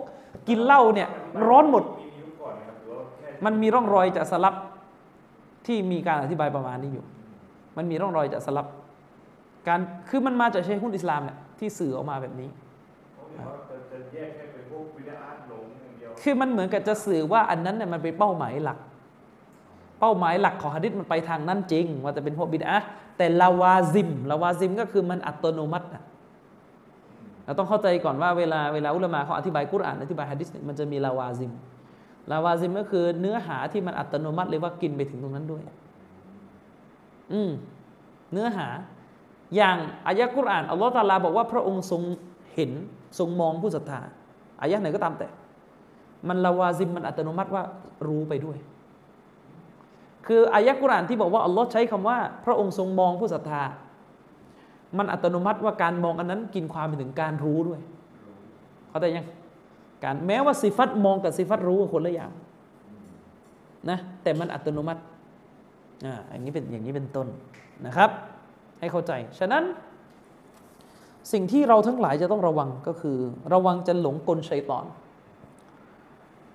กินเหล้าเนี่ยร้อนหมดมียุคก่อนนะครับหรือว่าแค่มันมีร่องรอยจากสลับที่มีการอธิบายประมาณนี้อยู่ มันมีร่องรอยจากสลับการคือมันมาจากเชคุนอิสลามเนี่ยที่สื่อออกมาแบบนี้เขาเรียกว่าจะจะแยกแค่เป็นพวกวิดาอาร์ตหลงอย่างเดียวคือมันเหมือนกับจะสื่อว่าอันนั้นเนี่ยมันเป็นเป้าหมายหลัก เป้าหมายหลักของฮะดิษมันไปทางนั้นจริง ว่าจะเป็นพวกบิดอะห์แต่ลาวาซิมลาวาซิมก็คือมันอัตโนมัติอะเราต้องเข้าใจก่อนว่าเวลาเวลาอุลามะเขาอธิบายกุรอานอธิบายฮะดิษเนี่ยมันจะมีลาวาซิมลาวาซิมก็คือเนื้อหาที่มันอัตโนมัติเลยว่ากินไปถึงตรงนั้นด้วย อืมเนื้อหา อย่างอายะกุรอานอัลลอฮฺตาลาบอกว่าพระองค์ทรงเห็นทรงมองผู้ศรัทธาอายะไหนก็ตามแต่ มันลาวาซิมมันอัตโนมัติว่ารู้ไปด้วย คืออายะกุรอานที่บอกว่าอัลลอฮ์ใช้คำว่า พระองค์ทรงมองผู้ศรัทธา มันอัตโนมัติว่าการมองอันนั้นกินความไปถึงการรู้ด้วย เข้าใจยังการแม้ว่าสิฟัตมองกับสิฟัตรู้คนละอย่างนะแต่มันอัตโนมัติ อ่าอย่างนี้เป็นอย่างนี้เป็นต้นนะครับ ให้เข้าใจ ฉะนั้น สิ่งที่เราทั้งหลายจะต้องระวังก็คือ ระวังจะหลงกลชัยตอน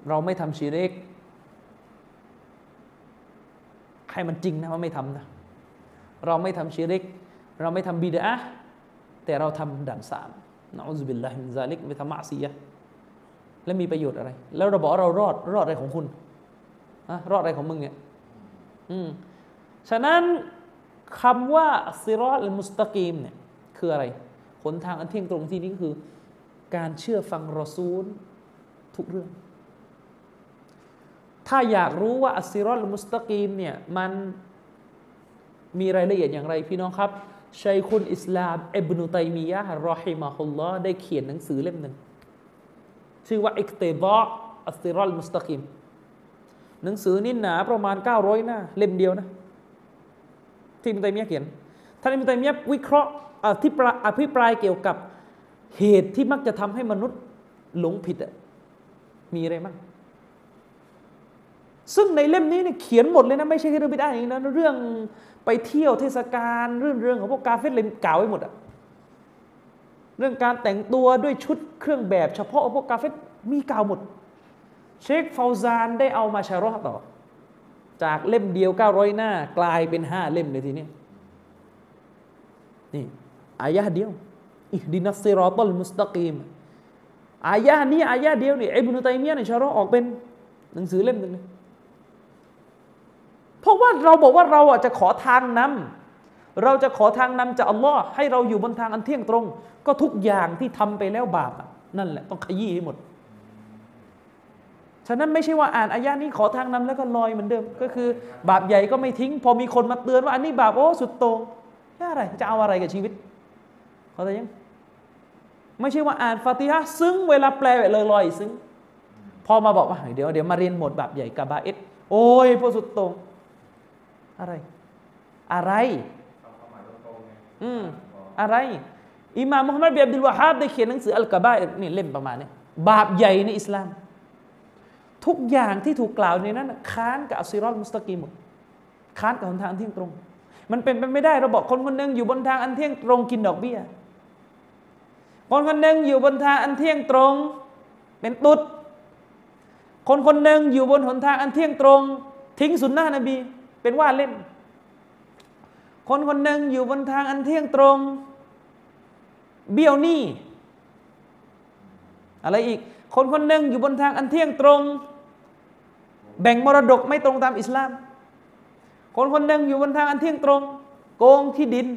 เราไม่ทำชีริกให้มันจริงนะว่าไม่ทำนะเราไม่ทำชีริก เราไม่ทำบิดอะฮ์แต่เราทำด่านสามنعوذ بالله من ذلكไม่ทำمعصيةแล้วมีประโยชน์อะไร แล้วเราบอกเรารอดรอดอะไรของคุณอะรอดอะไรของมึงเนี่ยอืม ฉะนั้นคำว่าصراط المستقيمเนี่ยคืออะไรหนทางอันเที่ยงตรงที่นี้ก็คือ การเชื่อฟังรอซูลทุกเรื่อง ถ้าอยากรู้ว่าالصراط المستقيمเนี่ยมันมีรายละเอียดอย่างไรพี่น้องครับชัยคุณอิสลามอิบนุตัยมียะฮ์รอฮิมะฮุลลอฮ์ได้เขียนหนังสือเล่มหนึ่ง ชื่อว่าอิกเตบะอัสซิรอลมุสตะกีม หนังสือนี่หนาประมาณ 900 หน้า เล่มเดียวนะ ที่อิบนุตัยมียะเขียนท่านอิบนุตัยมียะวิเคราะห์อธิปรายอภิปรายเกี่ยวกับเหตุที่มักจะทำให้มนุษย์หลงผิดอะมีอะไรบ้างซึ่งในเล่มนี้เนี่ยเขียนหมดเลยนะไม่ใช่แค่เรื่องบิดาอย่างนี้นะเรื่องไปเที่ยวเทศกาลเรื่องเรื่องของพวกกาเฟสเลยกล่าวไว้หมดอะเรื่องการแต่งตัวด้วยชุดเครื่องแบบ เฉพาะพวกกาเฟสมีกล่าวหมด เชคฟาวซานได้เอามาชาร์รอต่อ จากเล่มเดียว 900 หน้า กลายเป็นห้าเล่มเลยทีนี้นี่อายะเดียวอิดินัสซิรอตัลมุสตะกีมอายะนี้อายะเดียวนี่อิบนุตัยมียะเนี่ยชาร์อออกเป็นหนังสือเล่มหนึ่งเลยเพราะว่าเราบอกว่าเราอะจะขอทางนำเราจะขอทางนำจากอัลลอฮ์ให้เราอยู่บนทางอันเที่ยงตรง ก็ทุกอย่างที่ทำไปแล้วบาปนั่นแหละต้องขยี้ให้หมด ฉะนั้นไม่ใช่ว่าอ่านอายะนี้ขอทางนำแล้วก็ลอยเหมือนเดิม ก็คือบาปใหญ่ก็ไม่ทิ้ง พอมีคนมาเตือนว่าอันนี้บาปโอ้สุดโตงอะไร จะเอาอะไรกับชีวิตเขาใจยัง ไม่ใช่ว่าอ่านฟาติฮะซึ้งเวลาแปลเลยลอยซึ้งพอมาบอกว่าเดี๋ยวเดี๋ยวมาเรียนหมดบาปใหญ่กาบาเอตโอ้ยพวกสุดโตงอะไร อะไรอืมอะไรอิหม่ามมุฮัมมัดบินอับดุลวะฮาบได้เขียนหนังสืออัลกะบาอิรนี่เล่มประมาณนี้บาปใหญ่ในอิสลาม ทุกอย่างที่ถูกกล่าวในนั้นค้านกับอัซิรอลมุสตะกีมหมดค้านกับหนทางอันเที่ยงตรง มันเป็นไปไม่ได้เราบอกคนคนหนึ่งอยู่บนทางอันเที่ยงตรงกินดอกเบี้ย คนคนหนึ่งอยู่บนทางอันเที่ยงตรง เป็นตุดคนคนหนึ่งอยู่บนหนทางอันเที่ยงตรง ทิ้งสุนนะนบี เป็นว่าเล่น คนคนหนึ่งอยู่บนทางอันเที่ยงตรง เบี้ยวหนี้อะไรอีก คนคนหนึ่งอยู่บนทางอันเที่ยงตรง แบ่งมรดกไม่ตรงตามอิสลาม คนคนหนึ่งอยู่บนทางอันเที่ยงตรง โกงที่ดิน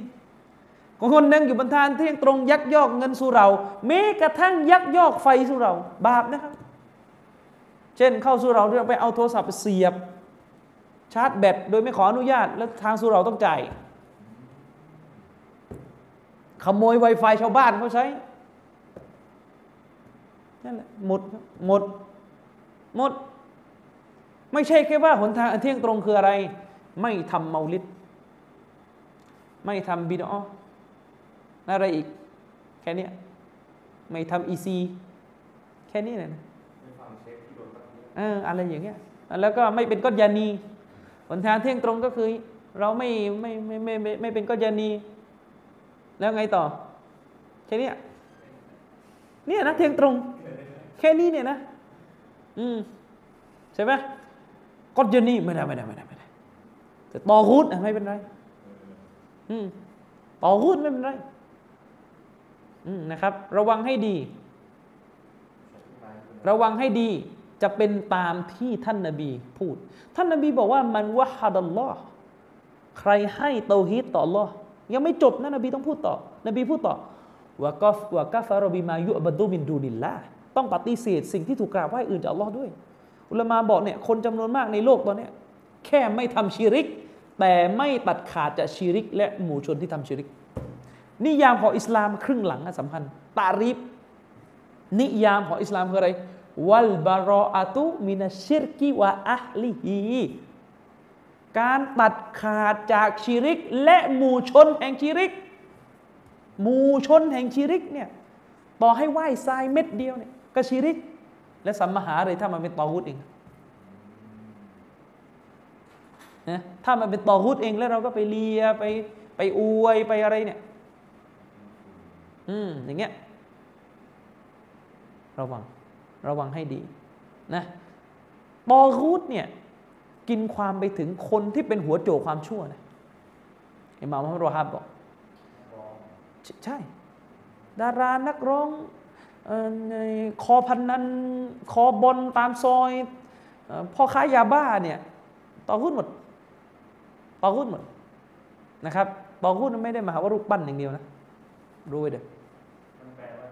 คนคนหนึ่งอยู่บนทางอันเที่ยงตรง ยักยอกเงินสุเราแม้กระทั่งยักยอกไฟสุเรา บาปนะครับ เช่นเข้าสุเราเรื่องไปเอาโทรศัพท์ไปเสียบ ชาร์จแบตโดยไม่ขออนุญาต แล้วทางสุเราต้องจ่ายขโมย Wi-Fi ชาวบ้านเขาใช้นั่นแหละหมดหมดหมด ไม่ใช่แค่ว่าหนทางอันเที่ยงตรงคืออะไร ไม่ทำเมาลิดไม่ทำบิดออะไรอีก แค่นี้ไม่ทำอีซีแค่นี้เลยนะไม่ฟังเชฟที่โดนตัดเนี่ยเอออะไรอย่างเงี้ยแล้วก็ไม่เป็นก้อนยานีหนทางเที่ยงตรงก็คือ เราไม่ไม่ไม่ไม่ไม่ไม่เป็นก้อนยานี แล้วไงต่อ แค่นี้เนี่ยนะเที่ยงตรง แค่นี้เนี่ยนะ อืมใช่ไหม ก้อนยานีไม่ได้ไม่ได้ไม่ได้ไม่ได้แต่ตอกุดไม่เป็นไรอืมตอกุดไม่เป็นไรอืมนะครับ ระวังให้ดี ระวังให้ดีจะเป็นตามที่ท่านนบีพูด ท่านนบีบอกว่ามันวะฮัดัลลอฮ์ใครให้เตาฮีดต่อ Allah ยังไม่จบนะนบีต้องพูดต่อ นบีพูดต่อวะกอฟวะกาฟารบิมายุบัดูมินดูนิลละต้องปฏิเสธสิ่งที่ถูกกล่าวว่าอื่นจาก Allah ด้วย อุลามาบอกเนี่ยคนจำนวนมากในโลกตอนนี้แค่ไม่ทำชีริก แต่ไม่ตัดขาดจากชีริก และหมู่ชนที่ทำชีริก นิยามของอิสลามครึ่งหลังนะสำคัญตารีบนิยามของอิสลามคืออะไรวัลบารออาตุมินาชิรกิวะอัลลิฮีการตัดขาดจากชีริก และหมู่ชนแห่งชีริก หมู่ชนแห่งชีริกเนี่ยต่อให้ไหว้ทรายเม็ดเดียวเนี่ยก็ชีริก และสัมมาหาเลยถ้ามันเป็นตอฮุดเองนะถ้ามันเป็นตอฮุดเองแล้วเราก็ไปเลียไปไปอวยไปอะไรเนี่ย อืมอย่างเงี้ยระวังระวังให้ดีนะตอรูดเนี่ยกินความไปถึงคนที่เป็นหัวโจกความชั่วนะอิหม่ามมุฮัมมัดรอฮับบอก ใช่ ดารานักร้อง คอพันนันคอบอลตามซอยเอ่อพ่อค้ายาบ้าเนี่ยตอรูดหมดตอรูดหมดนะครับตอรูดไม่ได้หมายความว่ารูปปั้นอย่างเดียวนะ รู้ไว้เด้อมันแปลว่า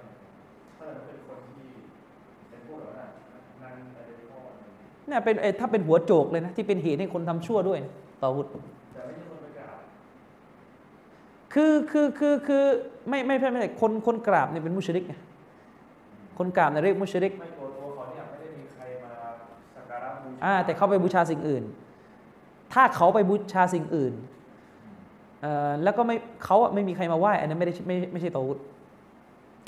ถ้าเราเป็นคนที่เป็นพวกแบบนั้นนั่นอะไรที่พ่อเนี่ยเป็นเอ่อถ้าเป็นหัวโจกเลยนะ ที่เป็นเหตุให้คนทำชั่วด้วยนะตอรูดแต่ไม่ใช่คนไปกราบคือคือคือคือไม่ไม่ไม่ไม่ใช่คนคนกราบเนี่ยเป็นมุชริกไง คนกราบเนี่ยเรียกมุชริกไม่ตัวตัวเขาเนี่ยไม่ได้มีใครมาสักการะบูชาอ่าแต่เขาไปบูชาสิ่งอื่น ถ้าเขาไปบูชาสิ่งอื่นเอ่อแล้วก็ไม่เขาอะไม่มีใครมาไหว้อันนั้นไม่ได้ไม่ไม่ใช่ตอวุฒ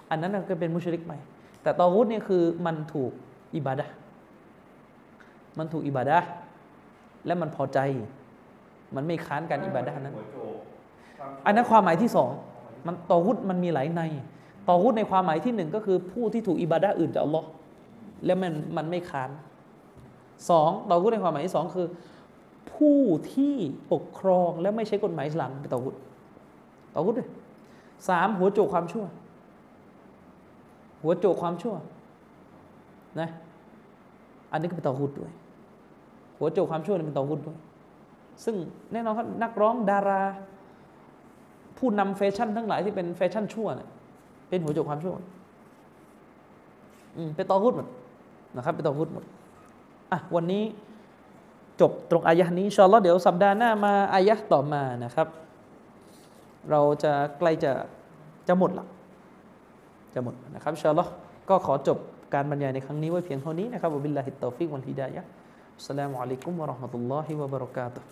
อันนั้นน่ะก็เป็นมุชริกใหม่ แต่ตอวุฒเนี่ยคือมันถูกอิบาดะห์มันถูกอิบาดะห์และมันพอใจ มันไม่ค้านการอิบาดะห์นั้นหัวโจกความอันนั้นความหมายที่สองมันตอวุฒมันมีหลายใน ตอวุฒในความหมายที่หนึ่งก็คือผู้ที่ถูกอิบาดะอื่นจากอัลลอฮ์แล้วมันมันไม่ค้านสองตอวุฒในความหมายที่สองคือ ผู้ที่ปกครองและไม่ใช้กฎหมายอิสลามเป็นตอวุฒตอวุฒเลยสามหัวโจกความชั่ว หัวโจกความชั่วนะอันนี้ก็เป็นตอวุฒด้วย หัวโจกความชั่วนี่เป็นตอวุฒด้วย ซึ่งแน่นอนครับนักร้องดารา ผู้นำแฟชั่นทั้งหลายที่เป็นแฟชั่นชั่วเนี่ย เป็นหัวโจกความชั่วอืมเป็นตอฮุดหมดนะครับเป็นตอฮุดหมดอะวันนี้จบตรงอายะห์นี้شاء الله เดี๋ยวสัปดาห์หน้ามาอายะห์ต่อมานะครับ เราจะใกล้จะจะหมดละจะหมดนะครับشاء الله ก็ขอจบการบรรยายในครั้งนี้ไว้เพียงเท่านี้นะครับبالله التوفيق والهداية السلام عليكم ورحمة الله وبركاته